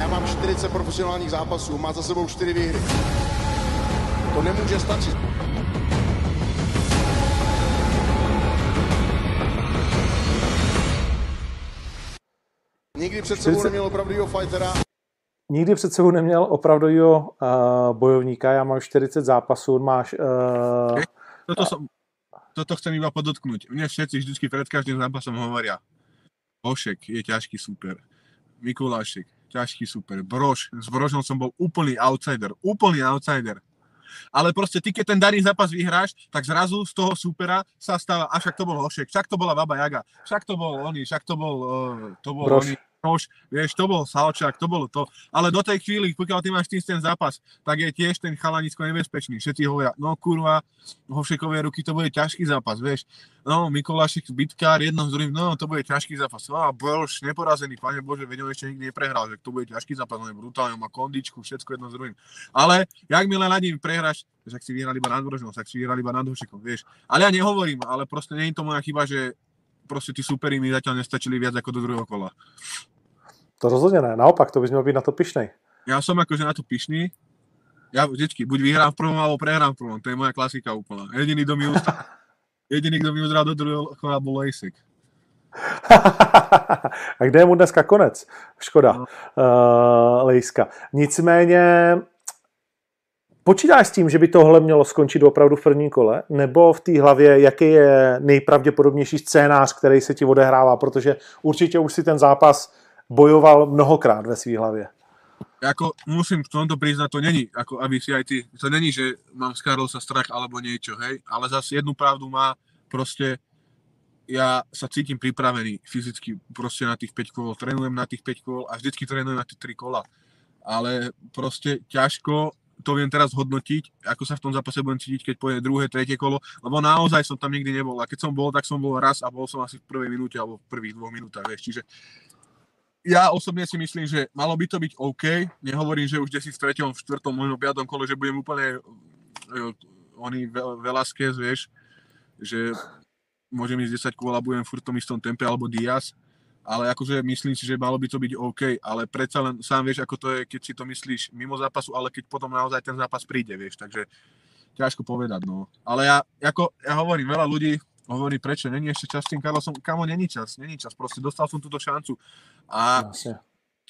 Já mám 40 profesionálních zápasů, má za sebou 4 výhry. To nemůže stačit. Nikdy před sebou 40 neměl opravdového fightera. Nikdy před sebou neměl opravdovýho uh, bojovníka, já mám 40 zápasů, máš... Uh, Toto, som, toto chcem iba podotknúť. Mne všetci vždycky pred každým zápasom hovoria Ošek je ťažký super. Mikulášek, ťažký super. Brož, s Brožom som bol úplný outsider. Úplný outsider. Ale proste ty, keď ten daný zápas vyhráš, tak zrazu z toho supera sa stáva, a však to bol Hošek, však to bola Baba Jaga, však to bol oni, však to bol, uh, to bol Brož. oni, Brož, vieš, to bol Salčák, to bolo to. Ale do tej chvíli, pokiaľ ty máš tým ten zápas, tak je tiež ten chalanisko nebezpečný. Všetci hovoria, no kurva, Hovšekové ruky, to bude ťažký zápas, vieš. No, Mikulášek, bitkár, jedno s druhým, no, to bude ťažký zápas. No, a Brož, neporazený, pane Bože, on ešte nikdy neprehral, že to bude ťažký zápas, on je brutálny, on má kondičku, všetko jedno s druhým. Ale, jak milé na ním prehráš, že ak si vyhral iba nad Brožom, tak si vyhral iba nad Hovšekom, vieš. Ale ja nehovorím, ale proste nie je to moja chyba, že proste tí superi mi zatiaľ nestačili viac ako do druhého kola. to rozhodně ne, naopak, to bys měl být na to pišnej. Ja som akože na to pyšný. Ja vždycky buď vyhrám v prvom, alebo prehrám v prvom. To je moja klasika úplná. Jediný, kto mi jediný, kto mi uzral do druhého kola, bol Lejsek. A kde je mu dneska konec? Škoda, No. uh, Lejska. Nicméně, počítáš s tím, že by tohle mělo skončit opravdu v prvním kole? Nebo v té hlavě, jaký je nejpravděpodobnější scénář, který se ti odehrává? Protože určitě už si ten zápas bojoval mnohokrát ve své hlavě. Ako musím v tomto priznať, to není, ako aby si aj ty, to není, že mám z Karlosa strach alebo niečo, hej, ale zase jednu pravdu má, proste ja sa cítim pripravený fyzicky proste na tých 5 kol, trénujem na tých 5 kol a vždycky trénujem na tie 3 kola. Ale proste ťažko to viem teraz hodnotiť, ako sa v tom zápase budem cítiť, keď pôjde druhé, tretie kolo, lebo naozaj som tam nikdy nebol. A keď som bol, tak som bol raz a bol som asi v prvej minúte alebo v prvých dvoch minútach, vieš. Čiže ja osobne si myslím, že malo by to byť OK. Nehovorím, že už si v treťom, v štvrtom, možno piatom kole, že budem úplne e, oný Ve- Velasquez, vieš, že môžem ísť 10 kôl a budem furt v tom istom tempe, alebo Diaz, ale akože myslím si, že malo by to byť OK, ale predsa len sám vieš, ako to je, keď si to myslíš mimo zápasu, ale keď potom naozaj ten zápas príde, vieš, takže ťažko povedať, no. Ale ja, ako, ja hovorím, veľa ľudí hovorí, prečo, není ešte čas s tým Karlosom, kamo, není čas, není čas, proste dostal som túto šancu a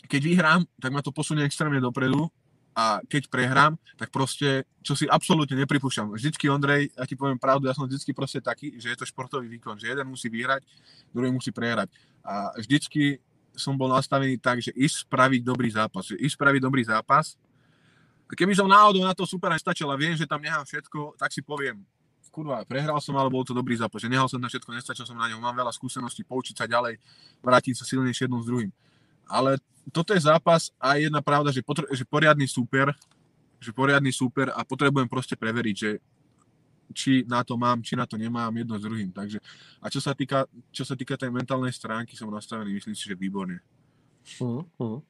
keď vyhrám, tak ma to posunie extrémne dopredu a keď prehrám, tak proste, čo si absolútne nepripúšťam. Vždycky, Ondrej, ja ti poviem pravdu, ja som vždycky proste taký, že je to športový výkon, že jeden musí vyhrať, druhý musí prehrať. A vždycky som bol nastavený tak, že ísť spraviť dobrý zápas. Že ísť spraviť dobrý zápas. A keby som náhodou na to super nestačil a viem, že tam nechám všetko, tak si poviem, kurva, prehral som, ale bol to dobrý zápas. Že nehal som na všetko, nestačil som na ňom, mám veľa skúseností, poučiť sa ďalej, vrátiť sa silnejšie jednom s druhým. Ale toto je zápas a jedna pravda, že, potr- že poriadny super, že poriadny super a potrebujem proste preveriť, že či na to mám, či na to nemám, jedno s druhým. Takže, a čo sa týka, čo sa týka tej mentálnej stránky, som nastavený, myslím si, že výborne. Hmm, hmm.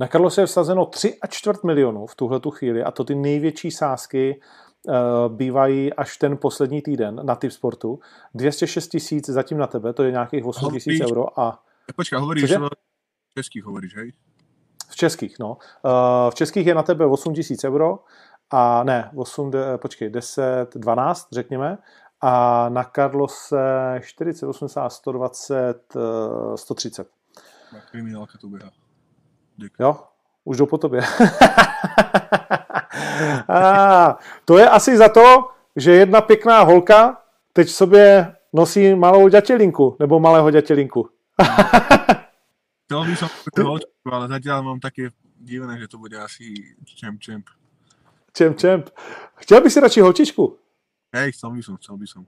Na Karlose je vsazeno 3 a čtvrt milionů v tuhle tu chvíli a to ty největší sázky uh, bývají až ten poslední týden na typ sportu. 206 tisíc zatím na tebe, to je nějakých 8 tisíc Hovoríš- euro a Počkaj, hovoríš, Cože? no, českých hovoríš, hej? v českých, no. Uh, v českých je na tebe 8 tisíc euro a ne, 8, de, počkej, 10, 12, řekněme, a na Karlose 40, 80, 120, uh, 130. Tak kriminálka tu beha. Jo, už jdou po tobě. a, to je asi za to, že jedna pěkná holka teď v sobě nosí malou ďatelinku, nebo malého ďatelinku. Chcel by som takú holčičku, ale zatiaľ mám také divné, že to bude asi čemp, čemp. Čem, čemp. Chtěl by si radši holčičku? Hej, chcel by som, chcel by som.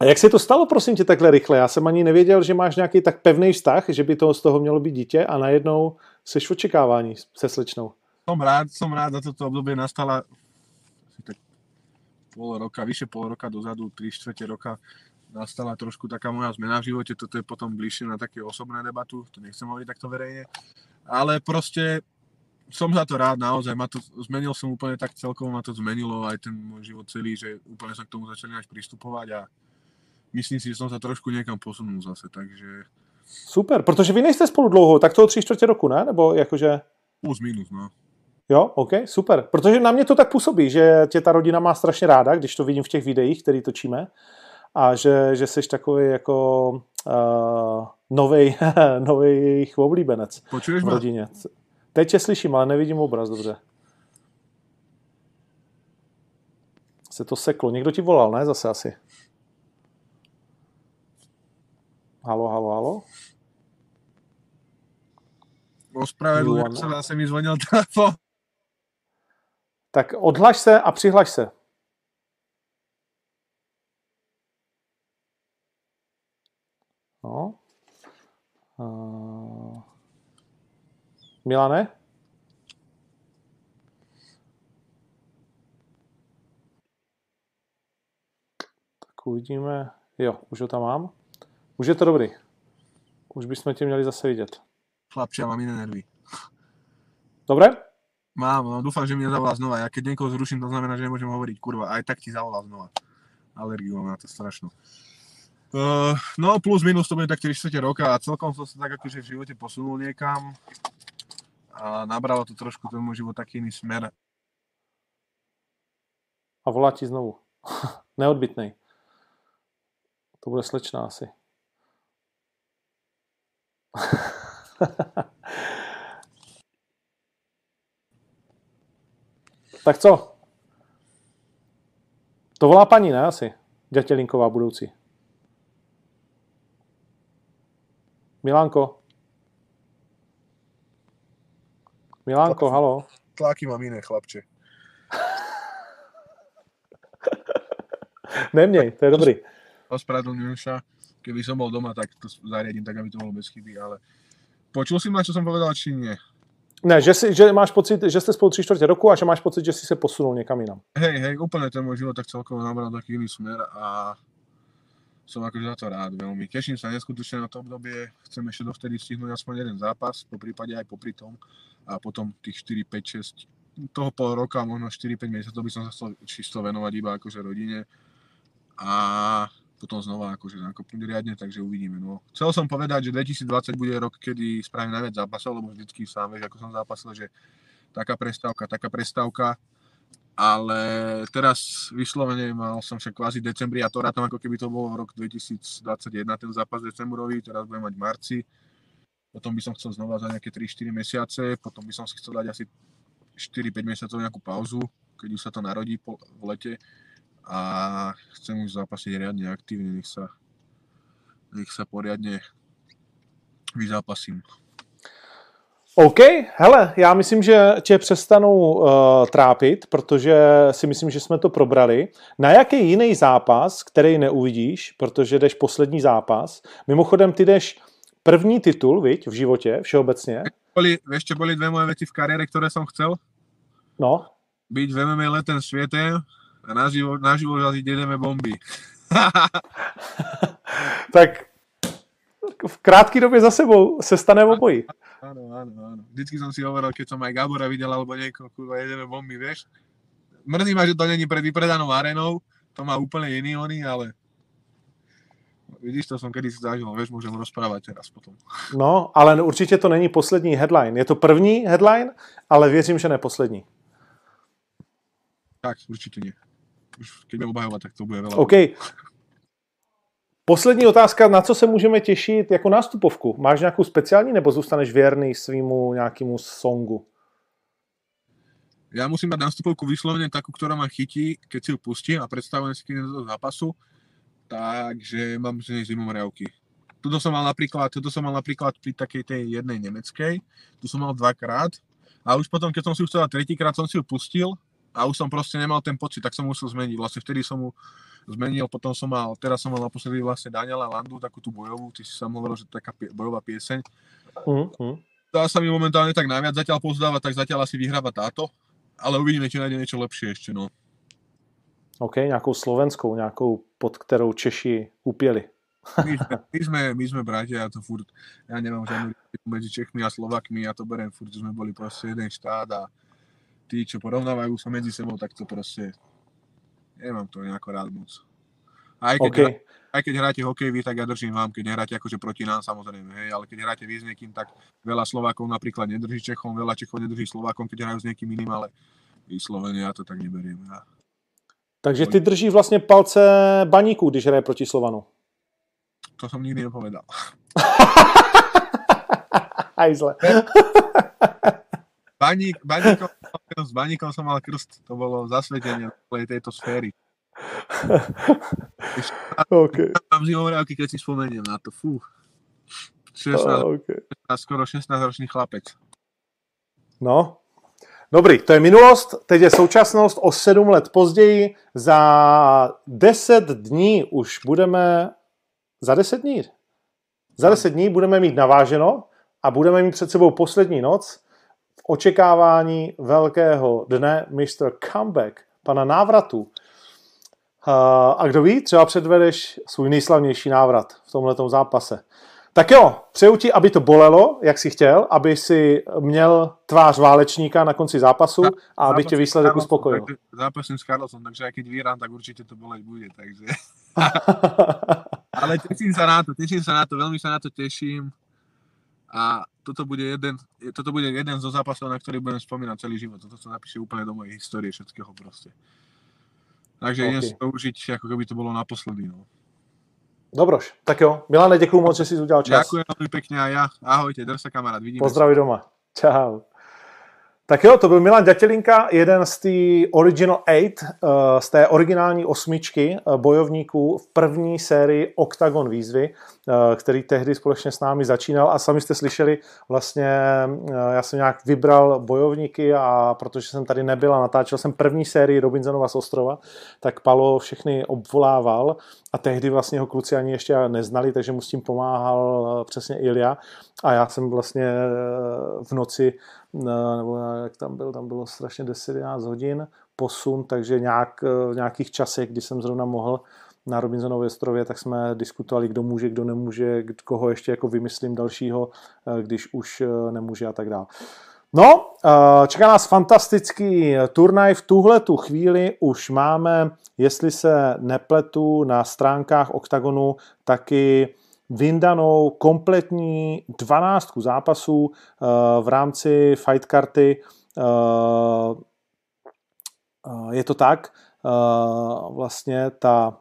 A jak se to stalo, prosím tě, takhle rychle? Já jsem ani nevěděl, že máš nějaký tak pevný vztah, že by to z toho mělo být dítě a najednou Jsi v očekávání se slečnou. Som rád, som rád, za toto obdobie nastala tak pol roka, vyše pol roka dozadu, 3 čtvrte roka nastala trošku taká moja zmena v živote, toto je potom bližšie na také osobné debatu, to nechcem hovoriť takto verejne, ale proste som za to rád, naozaj, ma to, zmenil som úplne tak celkovo, ma to zmenilo aj ten môj život celý, že úplne som k tomu začal ináč pristupovať a myslím si, že som sa trošku niekam posunul zase, takže Super, protože vy nejste spolu dlouho, tak toho tři čtvrtě roku, ne? Nebo jakože... plus minus, no. Jo, OK, super. Protože na mě to tak působí, že tě ta rodina má strašně ráda, když to vidím v těch videích, které točíme. A že, že jsi takový jako uh, novej, novej jejich oblíbenec Počuješ v rodině. Teď tě slyším, ale nevidím obraz dobře. Se to seklo. Někdo ti volal, ne? Zase asi. Halo, halo, halo. Ospravedlňujem Milované. sa, zase mi zvonil telefon. Tak odhlaš se a přihlaš se. No. Uh... Milane? Tak uvidíme. Jo, už ho tam mám. Už je to dobrý. Už bychom tě měli zase vidět. Chlapče, ja mám iné nervy. Dobré? Mám, no dúfam, že mi nezavolá znova. Ja keď niekoho zruším, to znamená, že nemôžem hovoriť. Kurva, aj tak ti zavolá znova. Alergiu mám na to strašnú. Uh, no plus minus to bude tak 4 čtvrte roka a celkom som sa tak akože v živote posunul niekam a nabralo to trošku môj život taký iný smer. A volá ti znovu. Neodbitnej. To bude slečná asi. tak co? To volá paní, ne asi? Dětělinková budoucí. Milánko. Milánko, halo. Tlaky mám iné, chlapče. Neměj, to je dobrý. Ospravedlňujem sa. Keby som bol doma, tak to zariadím tak, aby to bolo bez chyby, ale počul si ma, čo som povedal, či nie? Ne, že, si, že máš pocit, že jste spolu tři čtvrtě roku a že máš pocit, že jsi se posunul někam jinam. Hej, hej, úplne ten môj život tak celkovo nabral taký iný smer a som akože za to rád veľmi. Teším sa neskutočne na to obdobie, chcem ešte dovtedy stihnúť aspoň jeden zápas, po prípade aj popri tom a potom tých 4, 5, 6, toho pol roka, možno 4-5 mesiacov by som sa chcel čisto venovať iba akože rodine a potom znova akože nakopnúť riadne, takže uvidíme. No. Chcel som povedať, že 2020 bude rok, kedy spravím najviac zápasov, lebo vždycky sám vieš, ako som zápasil, že taká prestávka, taká prestávka, ale teraz vyslovene mal som však kvázi decembri a to rátam ako keby to bol rok 2021, ten zápas decembrový, teraz budem mať marci, potom by som chcel znova za nejaké 3-4 mesiace, potom by som si chcel dať asi 4-5 mesiacov nejakú pauzu, keď už sa to narodí po, v lete a chcem už zápasiť riadne aktívne, nech sa, nech sa poriadne vyzápasím. OK, hele, já myslím, že tě přestanu uh, trápit, protože si myslím, že jsme to probrali. Na jaký jiný zápas, který neuvidíš, protože jdeš poslední zápas, mimochodem ty jdeš první titul, viď, v životě, všeobecně, Boli, čo, boli dve moje veci v kariére, ktoré som chcel? no, Byť v MMA letem svietem a naživo, naživo jaziť jedeme bomby. tak v krátké době za sebou se stane obojí. Áno, áno, áno. Vždycky som si hovoril, keď som aj Gabora videl alebo niekoho, kurva, jedeme bomby, vieš. Mrzí ma, že to není pred vypredanou arenou, to má úplne iný oný, ale vidíš, to som kedy si zažil, vieš, môžem rozprávať teraz potom. No, ale určitě to není poslední headline. Je to první headline, ale věřím, že ne poslední. Tak, určite nie. Už keď budem obhajovať, tak to bude veľa. OK. Poslední otázka, na co se můžeme těšit jako nástupovku? Máš nějakou speciální nebo zůstaneš věrný svýmu nějakému songu? Ja musím mať nástupovku vyslovene takú, ktorá ma chytí, keď si ju pustím a predstavujem si, do zápasu, takže mám z nej zimomriavky. Tuto som mal napríklad, tuto som mal napríklad pri takej tej jednej nemeckej, tu som mal dvakrát a už potom, keď som si ju chcel tretíkrát, som si ju pustil a už som proste nemal ten pocit, tak som musel zmeniť. Vlastne vtedy som mu zmenil, potom som mal, teraz som mal naposledy vlastne Daniela Landu, takú tú bojovú, ty si sám hovoril, že to je taká pie, bojová pieseň, mm. Dá sa mi momentálne tak najviac zatiaľ pozdáva, tak zatiaľ asi vyhráva táto. Ale uvidíme, či nájde niečo lepšie ešte, no. OK, nějakou slovenskou, nějakou, pod kterou Češi upěli. My sme, my sme, my sme bratia, ja to furt, ja nemám žiadnu medzi Čechmi a Slovakmi, ja to berem furt, že sme boli proste jeden štát a tí, čo porovnávajú sa medzi sebou, tak to proste, nemám to nejako rád moc. A aj keď, OK, okay. aj keď hráte hokej vy, tak ja držím vám, keď nehráte akože proti nám samozrejme, hej, ale keď hráte vy s niekým, tak veľa Slovákov napríklad nedrží Čechom, veľa Čechov nedrží Slovákom, keď hrajú s niekým iným, ale vyslovene ja to tak neberiem. Ja. takže ty držíš vlastně palce baníků, když hraje proti Slovanu. To som nikdy nepovedal. Hajzle. Baník, baníkom, krst, baníkom som mal krst, to bolo zasvetenie celej tejto sféry. OK. Mám zimomriavky, keď si spomeniem na to, fú. 16, OK. skoro 16 ročný chlapec. No, Dobrý, to je minulost, teď je současnost o sedm let později. Za deset dní už budeme, za deset dní, za deset dní budeme mít naváženo a budeme mít před sebou poslední noc očekávání velkého dne Mr. Comeback, pana návratu. A kdo ví, třeba předvedeš svůj nejslavnější návrat v tomhletom zápase. Tak jo, přeju ti, aby to bolelo, jak jsi chtěl, aby si měl tvář válečníka na konci zápasu a aby tě výsledek uspokojil. Zápasím s Carlosom, takže keď vyhrám, tak určite to boleť bude, takže... Ale teším sa na to, teším sa na to, veľmi sa na to teším. A toto bude jeden, toto bude jeden zo zápasov, na ktorý budem spomínať celý život. Toto sa napíše úplne do mojej histórie všetkého proste. Takže idem Ok. si to užiť, ako keby to bolo naposledy. No. Dobroš, tak jo. Milane, děkuji moc, že jsi udělal čas. Ďakujem veľmi pekne a ja. Ahojte, drž sa kamarát, vidíme Pozdraví doma. Čau. Tak jo, to byl Milan Ďatelinka, jeden z té Original 8, eh, z té originální osmičky eh, bojovníků v první sérii Octagon výzvy, eh, který tehdy společně s námi začínal. A sami jste slyšeli, vlastně já jsem nějak vybral bojovníky a protože jsem tady nebyl a natáčel jsem první sérii Robinsonova z ostrova, tak Palo všechny obvolával. A tehdy vlastně ho kluci ani ještě neznali, takže mu s tím pomáhal přesně Ilja. A já jsem vlastně v noci, nebo jak tam byl, tam bylo strašně 10-11 hodin posun, takže nějak, eh, v nějakých časech, kdy jsem zrovna mohl na Robinsonově ostrově, tak jsme diskutovali, kdo může, kdo nemůže, koho ještě jako vymyslím dalšího, eh, když už eh, nemůže a tak dále. No, čeká nás fantastický turnaj. V tuhle tu chvíli už máme, jestli se nepletu, na stránkách OKTAGONu taky vyndanou kompletní dvanáctku zápasů eh, v rámci fight karty. Eh, eh, Je to tak, vlastně ta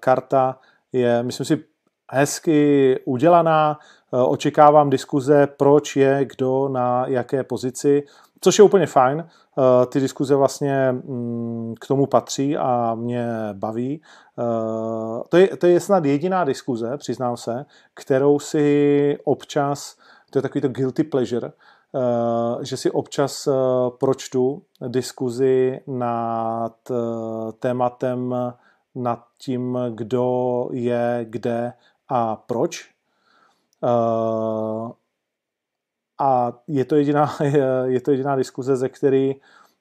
karta je, myslím si, hezky udělaná. Očekávám diskuze, proč je kdo na jaké pozici, což je úplně fajn. Eh, Ty diskuze vlastně mm, k tomu patří a mě baví. Eh, To je, to je snad jediná diskuze, přiznám se, kterou si občas, to je takový to guilty pleasure, eh, že si občas pročtu diskuzi nad tématem, nad tím, kdo je kde a proč. A je to jediná, je to jediná diskuze, ze které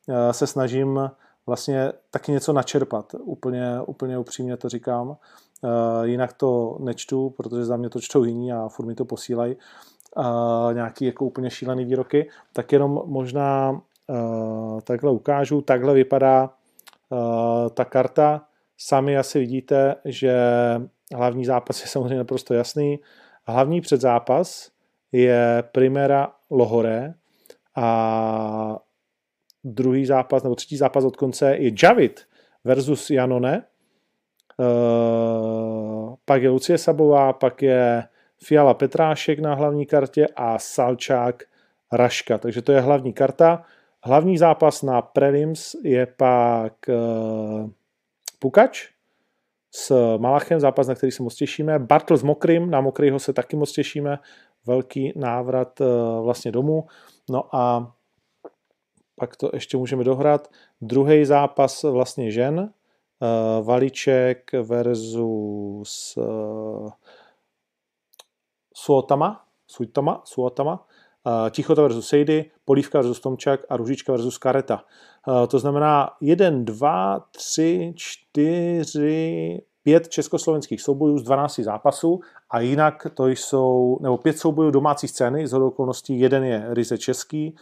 eh, se snažím vlastně taky něco načerpat. Úplně, úplně upřímně to říkám. Eh, Jinak to nečtu, protože za mě to čtou jiní a furt mi to posílají. Eh, Nějaký jako úplně šílený výroky. Tak jenom možná takhle ukážu. Takhle vypadá ta karta. Sami asi vidíte, že hlavní zápas je samozřejmě naprosto jasný. Hlavní předzápas je Primera Lohore a druhý zápas, nebo třetí zápas od konce je Javid versus Janone. Eh, pak je Lucie Sabová, pak je Fiala Petrášek na hlavní kartě a Salčák Raška. Takže to je hlavní karta. Hlavní zápas na prelims je pak eh, Pukač s Malachem, zápas, na který se moc těšíme. Bartl s Mokrym, na Mokrýho se taky moc těšíme. Velký návrat eh, vlastně domů. No a pak to ještě můžeme dohrát. Druhý zápas vlastně žen. eh, Valiček versus eh, Suotama, Suitama, Suotama Tichota versus Sejdy, Polívka versus Tomčak a Ružička versus Kareta. To znamená 1, 2, 3, 4, pět československých soubojů z 12 zápasů a jinak to jsou, nebo pět soubojů domácí scény, z okolností jeden je ryze český,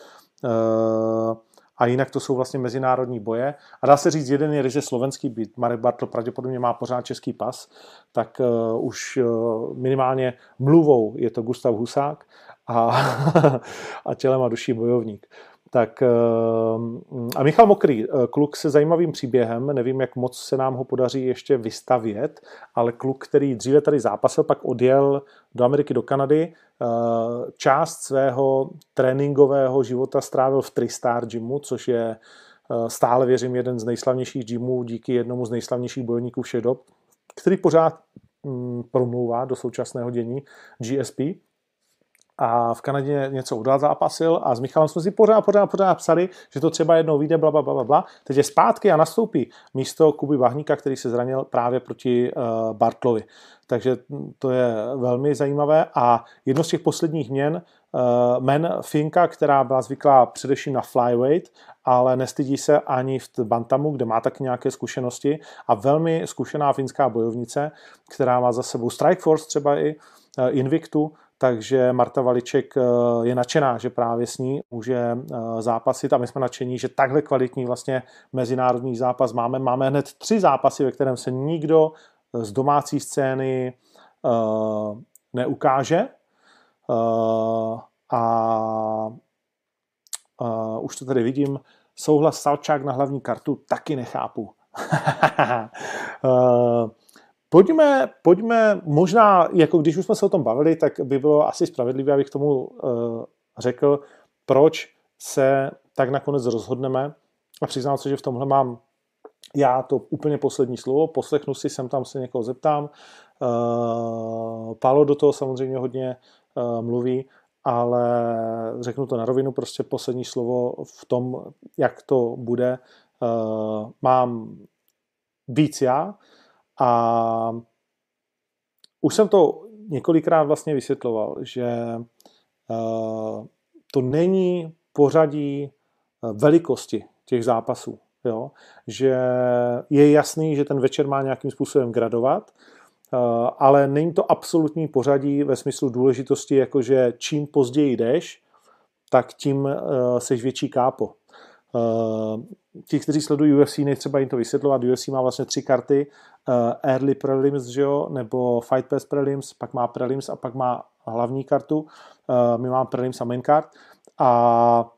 a jinak to jsou vlastně mezinárodní boje. A dá se říct, jeden je ryze slovenský, byt Marek Bartl pravděpodobně má pořád český pas, tak uh, už uh, minimálně mluvou je to Gustav Husák a, a tělem a duší bojovník. Tak uh, a Michal Mokrý, kluk se zajímavým příběhem, nevím, jak moc se nám ho podaří ještě vystavět, ale kluk, který dříve tady zápasil, pak odjel do Ameriky, do Kanady, Eh, část svého tréninkového života strávil v Tristar gymu, což je eh, stále věřím jeden z nejslavnějších gymů díky jednomu z nejslavnějších bojovníků všech dob, který pořád mm, promlouvá do současného dění GSP a v Kanadě něco udal, zápasil a s Michalem jsme si pořád, pořád, pořád psali, že to třeba jednou vyjde, bla, bla, bla, bla. Teď je zpátky a nastoupí místo Kuby Bahníka, který se zranil právě proti uh, Bartlovi. Takže to je velmi zajímavé a jedno z těch posledních měn, uh, men Finka, která byla zvyklá především na flyweight, ale nestydí se ani v Bantamu, kde má tak nějaké zkušenosti a velmi zkušená finská bojovnice, která má za sebou Strikeforce třeba i uh, Invictu, takže Marta Valiček eh, je nadšená, že právě s ní může eh, zápasit a my jsme nadšení, že takhle kvalitní vlastně mezinárodní zápas máme. Máme hned tři zápasy, ve kterém se nikdo z domácí scény neukáže a už to tady vidím, souhlas Salčák na hlavní kartu taky nechápu. Pojďme, pojďme, možná, jako když už jsme se o tom bavili, tak by bylo asi spravedlivé, abych tomu uh, řekl, proč se tak nakonec rozhodneme. A přiznám se, že v tomhle mám já to úplně poslední slovo, poslechnu si, sem tam se někoho zeptám. Uh, Pálo do toho samozřejmě hodně uh, mluví, ale řeknu to na rovinu, prostě poslední slovo v tom, jak to bude, uh, mám víc já, a už jsem to několikrát vlastně vysvětloval, že eh, to není pořadí eh, velikosti těch zápasů. Jo? Že je jasný, že ten večer má nějakým způsobem gradovat, eh, ale není to absolutní pořadí ve smyslu důležitosti, jakože čím později jdeš, tak tím seš větší kápo. Ti, kteří sledují UFC, třeba jim to vysvětlovat. UFC má vlastně tři karty. Uh, early Prelims, že jo, nebo Fight Pass Prelims, pak má Prelims a pak má hlavní kartu. Uh, my máme Prelims a Main Card. A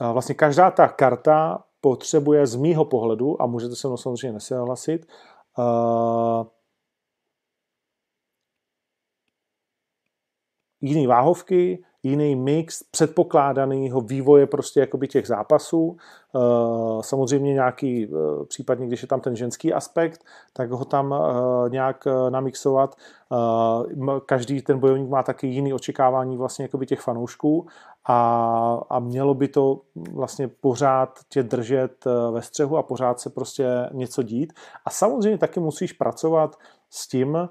uh, vlastně každá ta karta potřebuje z mýho pohledu, a můžete se mnou samozřejmě nesouhlasit, uh, jiný váhovky, jiný mix předpokládaného vývoje prostě jakoby těch zápasů. Eh, samozřejmě nějaký, eh, případně když je tam ten ženský aspekt, tak ho tam eh, nějak namixovat. Každý ten bojovník má taky jiný očekávání vlastně jakoby těch fanoušků a, a mělo by to vlastně pořád tě držet ve střehu a pořád se prostě něco dít. A samozřejmě taky musíš pracovat s tím,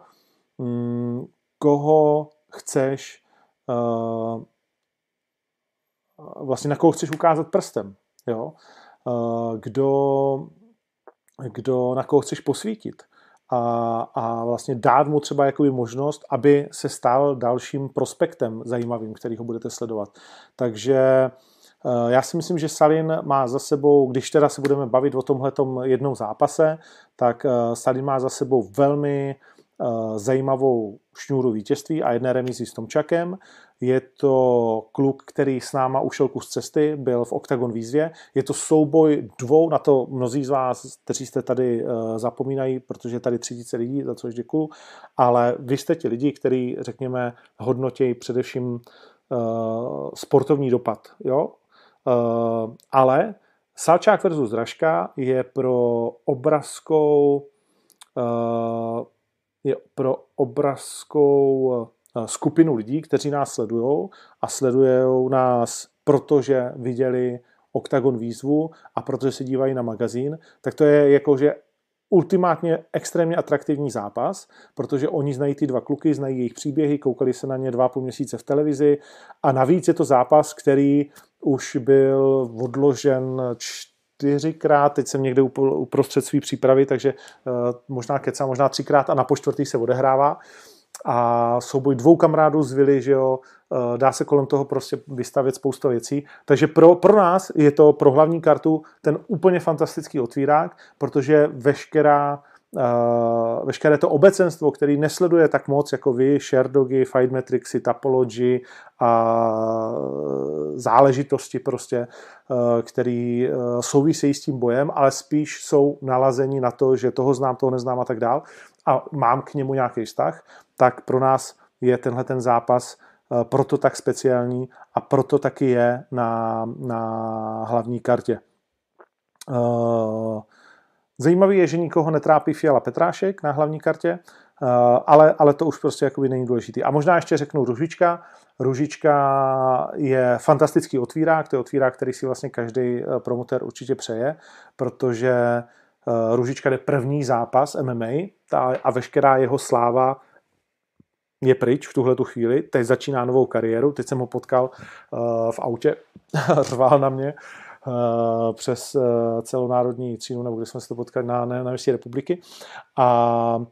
mm, koho chceš vlastně na koho chceš ukázat prstem, jo? Uh, kdo, kdo, na koho chceš posvítit a, a vlastně dát mu třeba jakoby možnost, aby se stal dalším prospektem zajímavým, který ho budete sledovat. Takže já si myslím, že Salin má za sebou, když teda se budeme bavit o tomhle jednom zápase, tak Salin má za sebou velmi Eh, zajímavou šňůru vítězství a jedné remízy s Tomčakem. Je to kluk, který s náma ušel kus cesty, byl v Octagon výzvě. Je to souboj dvou, na to mnozí z vás, kteří jste tady eh, zapomínají, protože tady 3000 lidí, za což děkuju, ale vy jste ti lidi, kteří, řekněme, hodnotějí především uh, sportovní dopad. Jo? Ale Salčák versus Dražka je pro obrazkou je pro obrazskou eh, skupinu lidí, kteří nás sledují a sledují nás, protože viděli Octagon výzvu a protože se dívají na magazín, tak to je jako, že ultimátně extrémně atraktivní zápas, protože oni znají ty dva kluky, znají jejich příběhy, koukali se na ně dva půl měsíce v televizi a navíc je to zápas, který už byl odložen čtyřikrát, teď jsem někde uprostřed své přípravy, takže uh, možná keca, možná třikrát a na poštvrtý se odehrává a souboj dvou kamarádů z Vily, že jo, eh, dá se kolem toho prostě vystavět spousta věcí. Takže pro, pro nás je to pro hlavní kartu ten úplně fantastický otvírák, protože veškerá veškeré to obecenstvo, který nesleduje tak moc jako vy, Sharedogy, Fight Metrixy, Topology a záležitosti prostě, uh, který uh, souvisejí s tím bojem, ale spíš jsou nalazení na to, že toho znám, toho neznám a tak dál a mám k němu nějaký vztah, tak pro nás je tenhle ten zápas proto tak speciální a proto taky je na, na hlavní kartě. Uh, Zajímavý je, že nikoho netrápí Fiala Petrášek na hlavní kartě, eh, ale, ale to už prostě jakoby není důležitý. A možná ještě řeknu Ružička. Ružička je fantastický otvírák, to je otvírák, který si vlastně každý eh, promotér určitě přeje, protože eh, Ružička je první zápas MMA a veškerá jeho sláva je pryč v tuhle tu chvíli. Teď začíná novou kariéru, teď jsem ho potkal v autě, řval na mě, přes eh, celonárodní třínu, nebo kde jsme se to potkali na, na, na republiky. A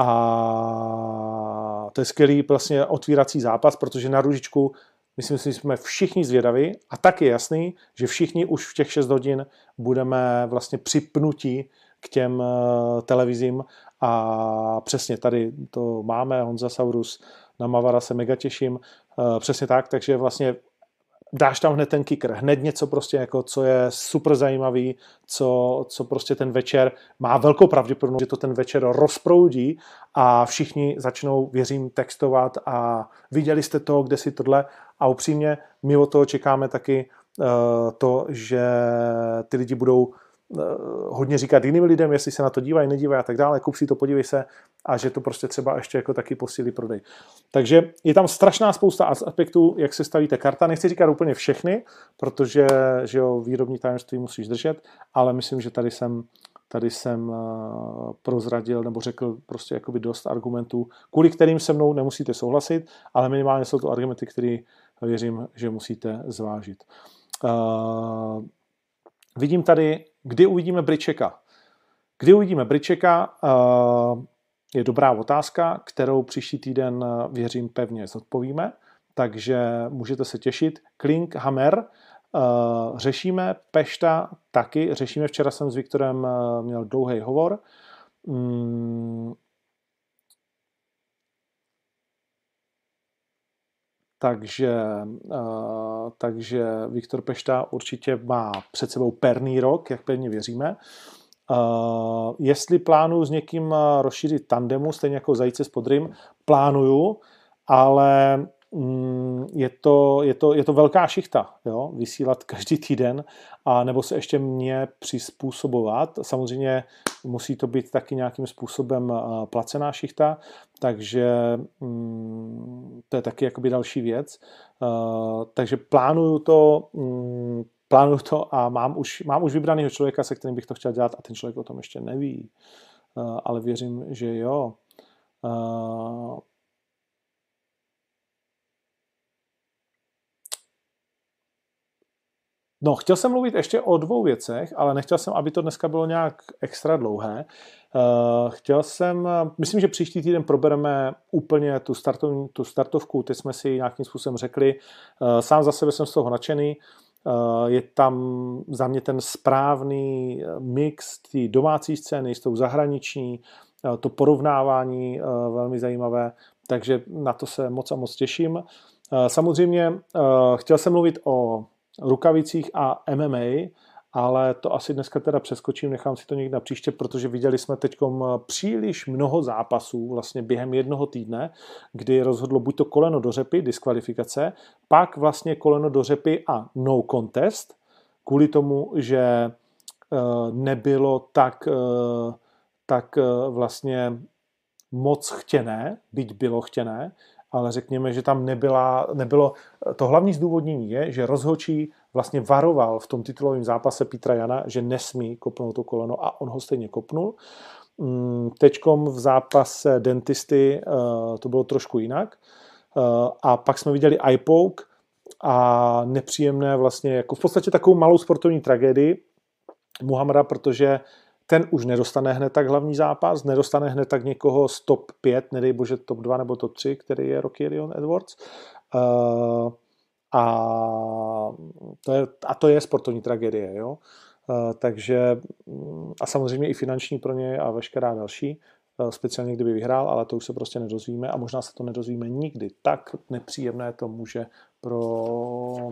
a to je skvělý vlastně otvírací zápas, protože na Růžičku myslím si, že jsme všichni zvědaví a tak je jasný, že všichni už v těch 6 hodin budeme vlastně připnutí k těm eh, televizím a přesně tady to máme, Honza Saurus, na Mavara se mega těším, přesně tak, takže vlastně dáš tam hned ten kicker, hned něco prostě jako, co je super zajímavý, co, co prostě ten večer má velkou pravděpodobnost, že to ten večer rozproudí a všichni začnou, věřím, textovat a viděli jste to, kde si tohle. A upřímně my od toho čekáme taky uh, to, že ty lidi budou hodně říkat jiným lidem, jestli se na to dívají, nedívají a tak dále, kup si to, podívej se a že to prostě třeba ještě jako taky posílí prodej. Takže je tam strašná spousta aspektů, jak se stavíte karta. Nechci říkat úplně všechny, protože že jo, výrobní tajemství musíš držet, ale myslím, že tady jsem tady jsem eh, prozradil nebo řekl prostě jakoby dost argumentů, kvůli kterým se mnou nemusíte souhlasit, ale minimálně jsou to argumenty, které věřím, že musíte zvážit. Uh, vidím tady Kdy uvidíme Bričeka? Kdy uvidíme Bričeka eh, je dobrá otázka, kterou příští týden, eh, věřím, pevně zodpovíme, takže můžete se těšit. Klink, Hammer, eh, řešíme, Pešta taky, řešíme, včera jsem s Viktorem měl dlouhý hovor, Takže, uh, takže Viktor Pešta určitě má před sebou perný rok, jak pevně věříme. Uh, jestli plánuju s někým rozšířit tandemu, stejně jako Zajíce s Podrym, plánuju, ale je to, je to, je to velká šichta, jo? vysílat každý týden a nebo se ještě mě přizpůsobovat. Samozřejmě musí to být taky nějakým způsobem placená šichta, takže mm, to je taky jakoby další věc. Takže plánuju to, mm, plánuju to a mám už, mám už vybraného člověka, se kterým bych to chtěl dělat a ten člověk o tom ještě neví. Ale věřím, že jo. No, chtěl jsem mluvit ještě o dvou věcech, ale nechtěl jsem, aby to dneska bylo nějak extra dlouhé. Uh, chtěl jsem, myslím, že příští týden probereme úplně tu, startov, tu startovku, teď jsme si nějakým způsobem řekli, uh, sám za sebe jsem z toho nadšený, uh, je tam za mě ten správný mix té domácí scény s tou zahraniční, to porovnávání velmi zajímavé, takže na to se moc a moc těším. Samozřejmě chtěl jsem mluvit o rukavicích a MMA, ale to asi dneska teda přeskočím, nechám si to někdy na příště, protože viděli jsme teď příliš mnoho zápasů vlastně během jednoho týdne, kdy rozhodlo buď to koleno do řepy, diskvalifikace, pak vlastně koleno do řepy a no contest, kvůli tomu, že eh, nebylo tak, eh, tak eh, vlastně moc chtěné, byť bylo chtěné, ale řekněme, že tam nebyla, nebylo, to hlavní zdůvodnění je, že rozhočí vlastně varoval v tom titulovém zápase Petra Jana, že nesmí kopnout to koleno a on ho stejně kopnul. Mm, teďkom v zápase dentisty eh, to bylo trošku jinak. Eh, a pak jsme viděli iPoke a nepříjemné vlastně, jako v podstatě takovou malou sportovní tragédii Muhammada, protože ten už nedostane hned tak hlavní zápas, nedostane hned tak někoho z top 5, nedej bože top 2 nebo top 3, který je Rocky Leon Edwards. Uh, a, to je, a to je sportovní tragédie. Jo? Uh, takže a samozřejmě i finanční pro ně a veškerá další, uh, speciálně kdyby vyhrál, ale to už se prostě nedozvíme a možná se to nedozvíme nikdy. Tak nepříjemné to může pro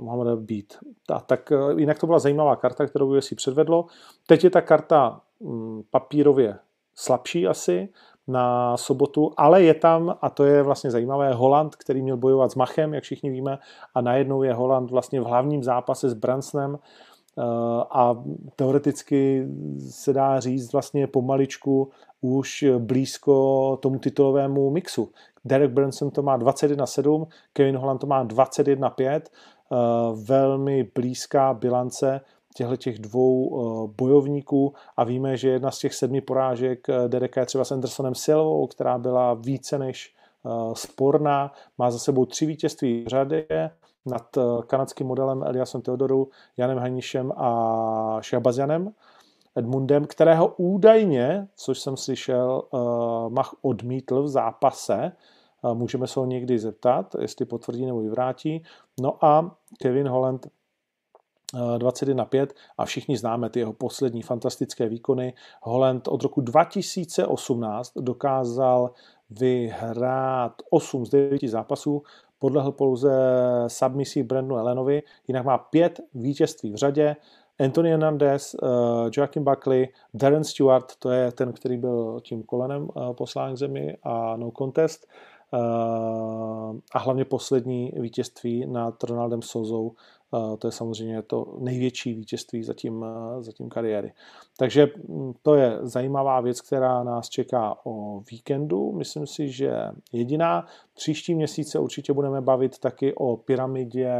Mohameda být. A tak uh, jinak to byla zajímavá karta, kterou si předvedlo. Teď je ta karta um, papírově slabší asi na sobotu, ale je tam, a to je vlastně zajímavé, Holand, který měl bojovat s Machem, jak všichni víme, a najednou je Holand vlastně v hlavním zápase s Bransonem eh, a teoreticky se dá říct vlastně pomaličku už blízko tomu titulovému mixu. Derek Branson to má 21-7, Kevin Holland to má 21-5, eh, velmi blízká bilance těchto těch dvou eh, bojovníků a víme, že jedna z těch sedmi porážek eh, Dereka je třeba s Andersonem Silvou, která byla více než sporná, má za sebou tři vítězství v řadě nad kanadským modelem Eliasem Teodoru, Janem Hanišem a Šabazianem. Edmundem, kterého údajně, což jsem slyšel, Mach odmítl v zápase, Můžeme se ho někdy zeptat, jestli potvrdí nebo vyvrátí. No a Kevin Holland 21-5 a všichni známe ty jeho poslední fantastické výkony. Holland od roku 2018 dokázal vyhrát 8 z 9 zápasů, podlehl pouze submisí Brandonu Elenovi, jinak má pět vítězství v řadě. Anthony Hernandez, uh, Joaquin Buckley, Darren Stewart, to je ten, který byl tím kolenem uh, poslán k zemi a no contest. Eh, a hlavně poslední vítězství nad Ronaldem Sozou, eh, to je samozřejmě to největší vítězství zatím, eh, zatím kariéry. Takže hm, to je zajímavá věc, která nás čeká o víkendu. Myslím si, že jediná. Příští měsíce určitě budeme bavit taky o pyramidě,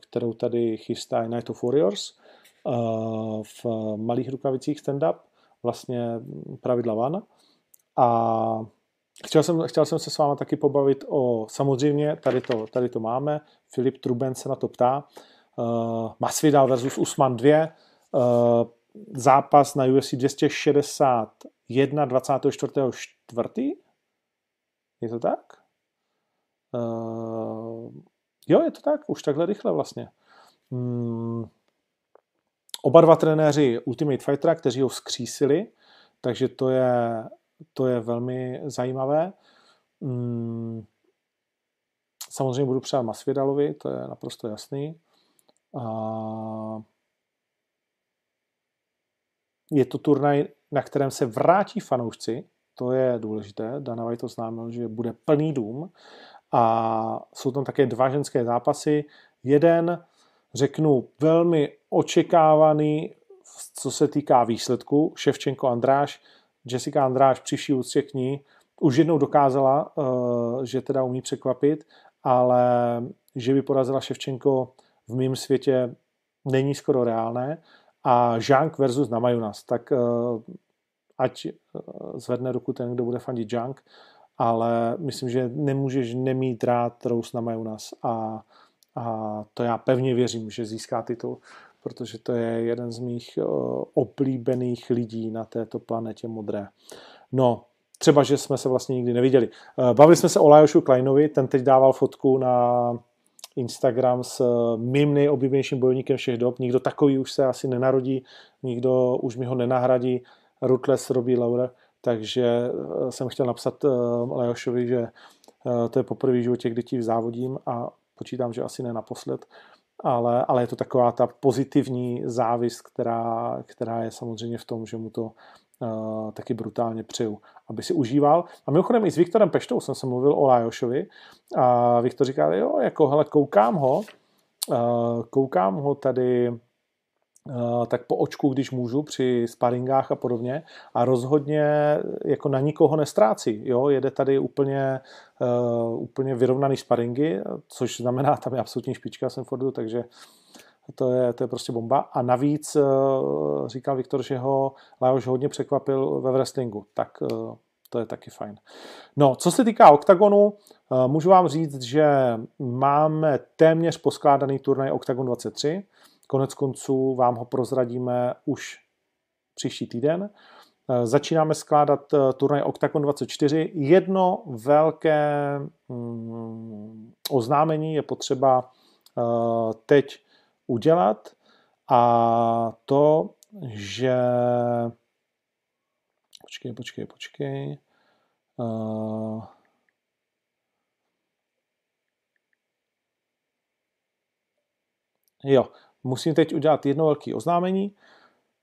kterou tady chystá Night of Warriors v malých rukavicích stand-up, vlastně pravidla van. A Chtěl jsem, chtěl jsem se s vámi taky pobavit o, samozřejmě, tady to, tady to máme, Filip Truben se na to ptá, uh, Masvidal versus Usman 2, uh, zápas na UFC 261 24.4. Je to tak? Uh, jo, je to tak, už takhle rychle vlastně. Hmm. Oba dva trenéři Ultimate Fightera, kteří ho vzkřísili, takže to je to je velmi zajímavé. Mm, samozřejmě budu přát Masvidalovi, to je naprosto jasný. A je to turnaj, na kterém se vrátí fanoušci, to je důležité. Dana White oznámil, že bude plný dům a jsou tam také dva ženské zápasy. Jeden, řeknu, velmi očekávaný, co se týká výsledku, Ševčenko Andráš, Jessica Andráš příští úctě k ní už jednou dokázala, eh, že teda umí překvapit, ale že by porazila Ševčenko v mém světě není skoro reálné. A Žank versus Namajunas, tak eh, ať eh, zvedne ruku ten, kdo bude fandit Žank, ale myslím, že nemůžeš nemít rád Rous Namajunas a, a to já pevně věřím, že získá titul protože to je jeden z mých eh, oblíbených lidí na této planetě modré. No, třeba, že jsme se vlastně nikdy neviděli. Eh, bavili jsme se o Lajošu Kleinovi, ten teď dával fotku na Instagram s eh, mým nejoblíbenějším bojovníkem všech dob. Nikdo takový už se asi nenarodí, nikdo už mi ho nenahradí. Ruthless Robbie Laurer, takže jsem chtěl napsat Lajošovi, že to je poprvé v životě, kdy ti závodím a počítám, že asi ne naposled ale, ale je to taková ta pozitivní závist, která, která je samozřejmě v tom, že mu to taky brutálně přeju, aby si užíval. A mimochodem i s Viktorem Peštou jsem se mluvil o Lajošovi a Viktor říkal, jo, jako hele, koukám ho, koukám ho tady eh, tak po očku, když můžu, při sparingách a podobně. A rozhodně jako na nikoho nestrácí. Jo? Jede tady úplně, uh, úplně vyrovnaný sparingy, což znamená, tam je absolutní špička Fordu, takže to je, to je prostě bomba. A navíc uh, říkal Viktor, že ho Lajoš hodně překvapil ve wrestlingu. Tak uh, to je taky fajn. No, co se týká OKTAGONu, eh, můžu vám říct, že máme téměř poskládaný turnaj OKTAGON 23. Konec konců vám ho prozradíme už příští týden. Eh, začínáme skládat eh, turnaj OKTAGON 24. Jedno velké mm, oznámení je potřeba teď udělat a to, že Počkej, počkej, počkej. Uh, jo, musím teď udělat jedno velké oznámení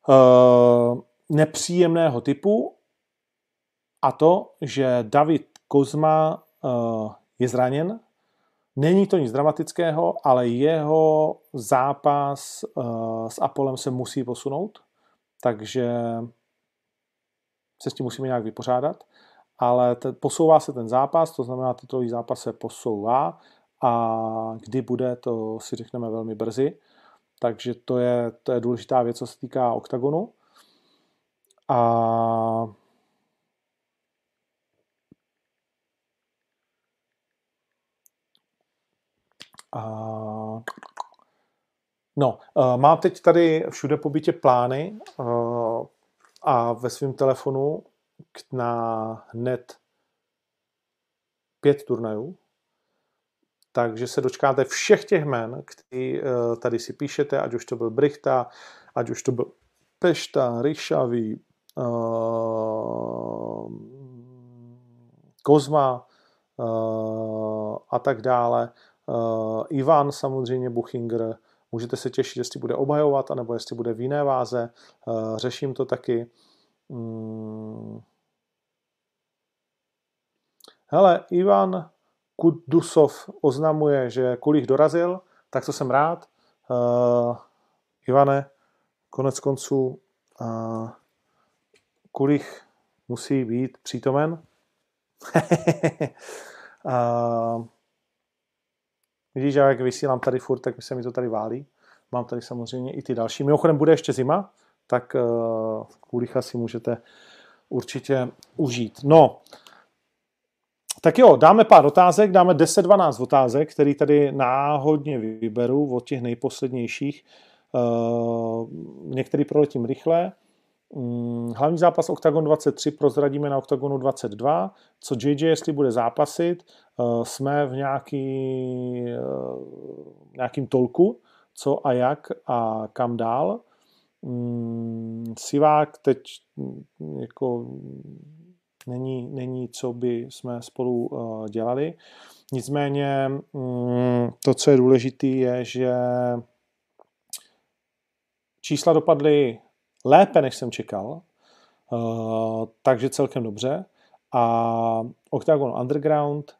uh, nepříjemného typu a to, že David Kozma uh, je zraněn. Není to nic dramatického, ale jeho zápas uh, s Apolem se musí posunout, takže se s tím musíme nějak vypořádat, ale te, posouvá se ten zápas, to znamená, titulový zápas se posouvá a kdy bude, to si řekneme velmi brzy. Takže to je, to je důležitá věc, co se týká OKTAGONu. A A... No, mám teď tady všude po bytě plány. A ve svém telefonu na hned pět turnajů, takže se dočkáte všech těch jmen, který eh, tady si píšete, ať už to byl Brichta, ať už to byl Pešta, Ryšavý, uh, Kozma uh, a tak dále. Ivan samozřejmě Buchinger, Můžete se těšit, jestli bude obhajovat, anebo jestli bude v jiné váze. Eh, řeším to taky. Hmm. Hele, Ivan Kudusov oznamuje, že Kulich dorazil, tak to jsem rád. Uh, Ivane, konec konců uh, Kulich musí být přítomen. uh, Vidíš, že jak vysílám tady furt, tak se mi to tady válí. Mám tady samozřejmě i ty další. Mimochodem bude ještě zima, tak uh, kulicha si můžete určitě užít. No, tak jo, dáme pár otázek, dáme 10-12 otázek, který tady náhodně vyberu od těch nejposlednějších. Uh, některý proletím rychle. Mm, hlavní zápas Octagon 23 prozradíme na Octagonu 22. Co JJ, jestli bude zápasit, eh, jsme v nějaký, eh, nějakým tolku, co a jak a kam dál. Mm, Sivák teď mm, jako není, není, co by jsme spolu eh, dělali. Nicméně to, co je důležité, je, že čísla dopadly lépe, než jsem čekal, uh, takže celkem dobře. A Octagon Underground,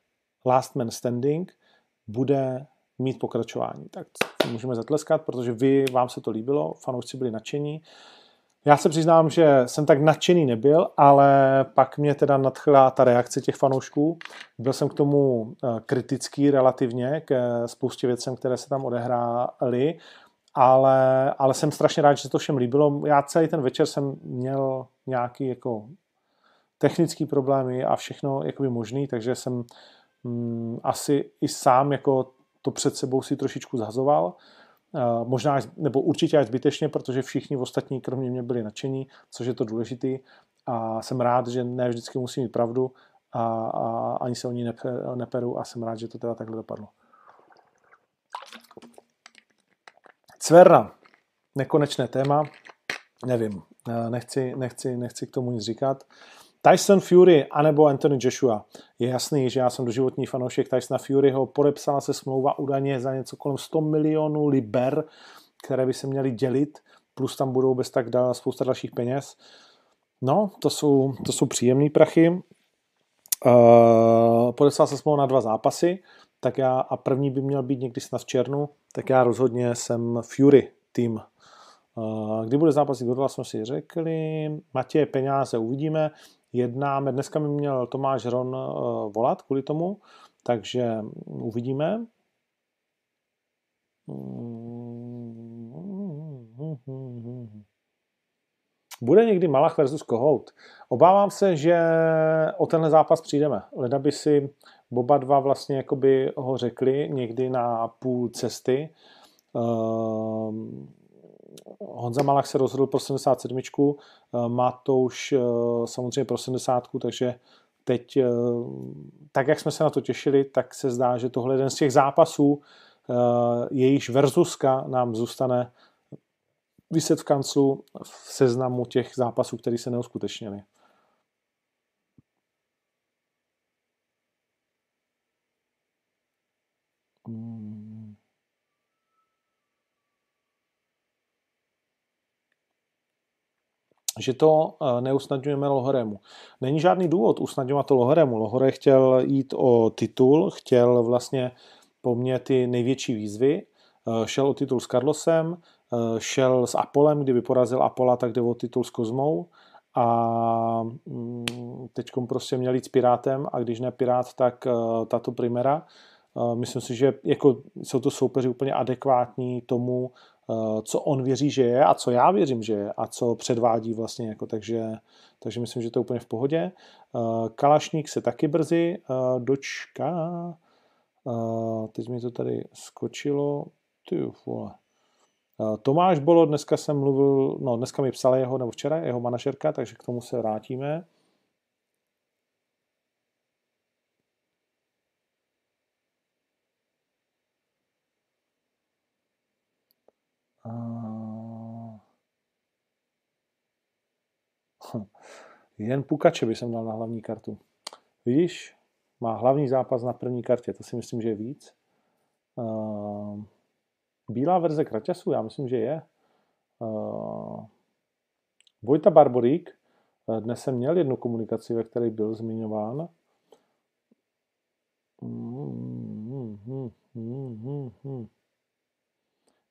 Last Man Standing, bude mít pokračování. Tak můžeme zatleskat, protože vy, vám se to líbilo, fanoušci byli nadšení. Já se přiznám, že jsem tak nadšený nebyl, ale pak mě teda nadchla ta reakce těch fanoušků. Byl jsem k tomu eh, kritický relativně, k spoustě věcem, které se tam odehrály ale, ale jsem strašně rád, že se to všem líbilo. Já celý ten večer jsem měl nějaký jako technický problémy a všechno jakoby možný, takže jsem mm, asi i sám jako to před sebou si trošičku zhazoval. Uh, možná, nebo určitě až zbytečně, protože všichni ostatní kromě mě byli nadšení, což je to důležitý. A jsem rád, že ne vždycky musím mít pravdu a, a ani se o ní neperu a jsem rád, že to teda takhle dopadlo. Cverna, nekonečné téma, nevím, eh, nechci, nechci, nechci k tomu nic říkat. Tyson Fury anebo Anthony Joshua. Je jasný, že já jsem doživotní fanoušek Tysona Furyho. Podepsala se smlouva údajně za něco kolem 100 milionů liber, které by se měly dělit, plus tam budou bez tak dál spousta dalších peněz. No, to jsou, to jsou příjemné prachy. Uh, podepsal se smlouva na dva zápasy tak já, a první by měl být někdy snad v černu, tak já rozhodně jsem Fury tým. Uh, kdy bude zápasit Godla, jsme si řekli. Matěj peníze uvidíme. Jednáme, dneska mi měl Tomáš Ron uh, volat kvůli tomu, takže uvidíme. Bude někdy Malach versus Kohout. Obávám se, že o tenhle zápas přijdeme. Leda by si Boba dva vlastně jakoby ho řekli někdy na půl cesty. Uh, Honza Malach se rozhodl pro 77, uh, Matouš uh, samozřejmě pro 70, takže teď, uh, tak jak jsme se na to těšili, tak se zdá, že tohle je jeden z těch zápasů, jejíž verzuska nám zůstane vyset v kanclu v seznamu těch zápasů, které se neuskutečnily. Že to eh, neusnadňujeme Lohoremu. Není žádný důvod usnadňovat to Lohoremu. Lohore chtěl jít o titul, chtěl vlastně po mně ty největší výzvy, eh, šel o titul s Carlosem, eh, šel s Apolem, kdyby porazil Apola, tak jde o titul s Kozmou a mm, teď prostě měl jít s Pirátem a když ne Pirát, tak tato Primera Myslím si, že jako jsou to soupeři úplně adekvátní tomu, co on věří, že je a co já věřím, že je a co předvádí vlastně. Jako, takže, takže myslím, že to je úplně v pohodě. Eh, Kalašník se taky brzy eh, dočká. Teď mi to tady skočilo. Ty vole. Tomáš Bolo, dneska jsem mluvil, no dneska mi psala jeho, nebo včera, jeho manažerka, takže k tomu se vrátíme. Jen Pukače by jsem dal na hlavní kartu. Vidíš, má hlavní zápas na první kartě, to si myslím, že je víc. Uh, bílá verze Kraťasu, já myslím, že je. Uh, Vojta Barborík, eh, dnes jsem měl jednu komunikaci, ve které byl zmiňován.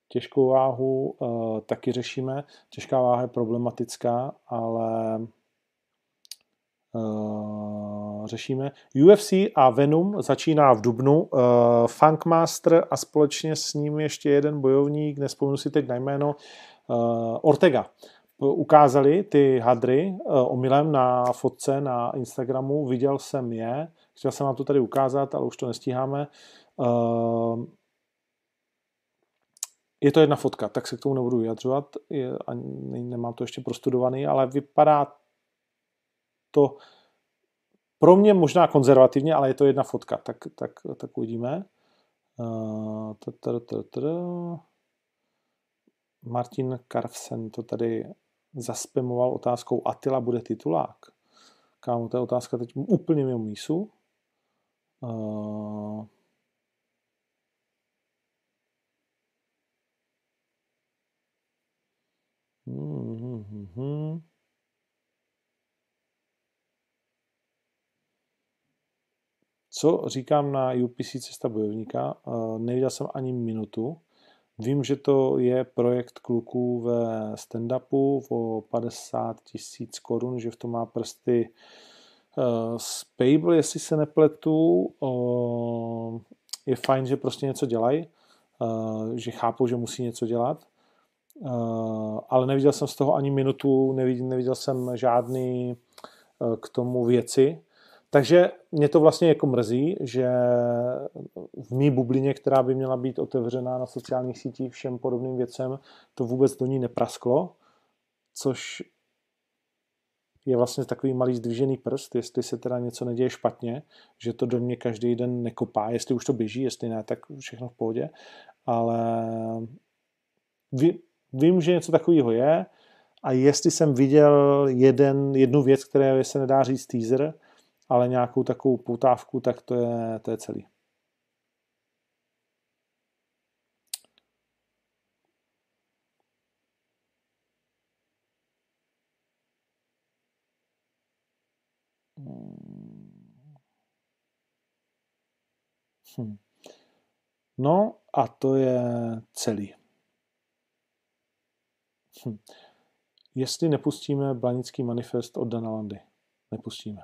Těžkou váhu uh, taky řešíme. Těžká váha je problematická, ale uh, řešíme. UFC a Venom začíná v Dubnu. Uh, Funkmaster a společně s ním ještě jeden bojovník, nespomenu si teď na jméno, uh, Ortega. Ukázali ty hadry uh, omylem na fotce na Instagramu, viděl jsem je, chtěl jsem vám to tady ukázat, ale už to nestíháme. Uh, je to jedna fotka, tak se k tomu nebudu vyjadřovat, je, ani nemám to ještě prostudovaný, ale vypadá to pro mě možná konzervativně, ale je to jedna fotka, tak, tak, tak uvidíme. Uh, Martin Karfsen to tady zaspemoval otázkou Atila bude titulák. Kámo, to je otázka teď úplně mimo mísu. Uh, hmm, hmm, hmm. Co říkám na UPC Cesta bojovníka? Neviděl jsem ani minutu. Vím, že to je projekt kluků ve stand-upu o 50 tisíc korun, že v tom má prsty Spable, jestli se nepletu. Je fajn, že prostě něco dělají, že chápou, že musí něco dělat. Ale neviděl jsem z toho ani minutu, neviděl, neviděl jsem žádný k tomu věci, takže mě to vlastně jako mrzí, že v mý bublině, která by měla být otevřená na sociálních sítích všem podobným věcem, to vůbec do ní neprasklo, což je vlastně takový malý zdvižený prst, jestli se teda něco neděje špatně, že to do mě každý den nekopá, jestli už to běží, jestli ne, tak všechno v pohodě, ale vím, že něco takového je a jestli jsem viděl jeden, jednu věc, které se nedá říct teaser, ale nějakou takovou poutávku, tak to je, to je celý. Hm. No a to je celý. Hm. Jestli nepustíme Blanický manifest od Dana Landy. Nepustíme.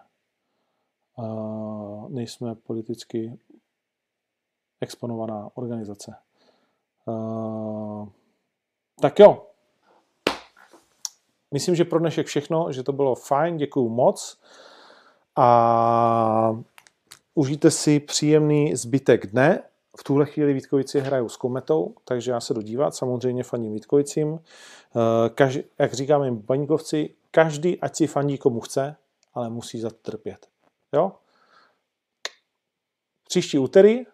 Nejsme politicky exponovaná organizace. Tak jo. Myslím, že pro dnešek všechno, že to bylo fajn, děkuju moc. A užijte si příjemný zbytek dne. V tuhle chvíli Vítkovici hrajou s Kometou, takže já se jdu dívat, samozřejmě faním Vítkovicím. Každý, jak říkáme baníkovci, každý, ať si fandí komu chce, ale musí za to trpět. Jo? Příští úterý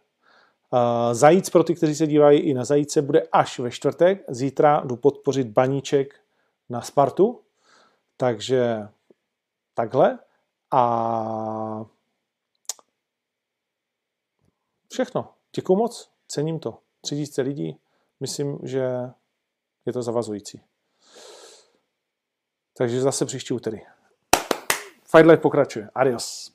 Zajíc pro ty, kteří se dívají i na Zajíce, bude až ve čtvrtek. Zítra jdu podpořit baníček na Spartu. Takže takhle. A všechno. Děkuji moc, cením to. 3000 lidí, myslím, že je to zavazující. Takže zase příští úterý. Fight Life pokračuje. Adios.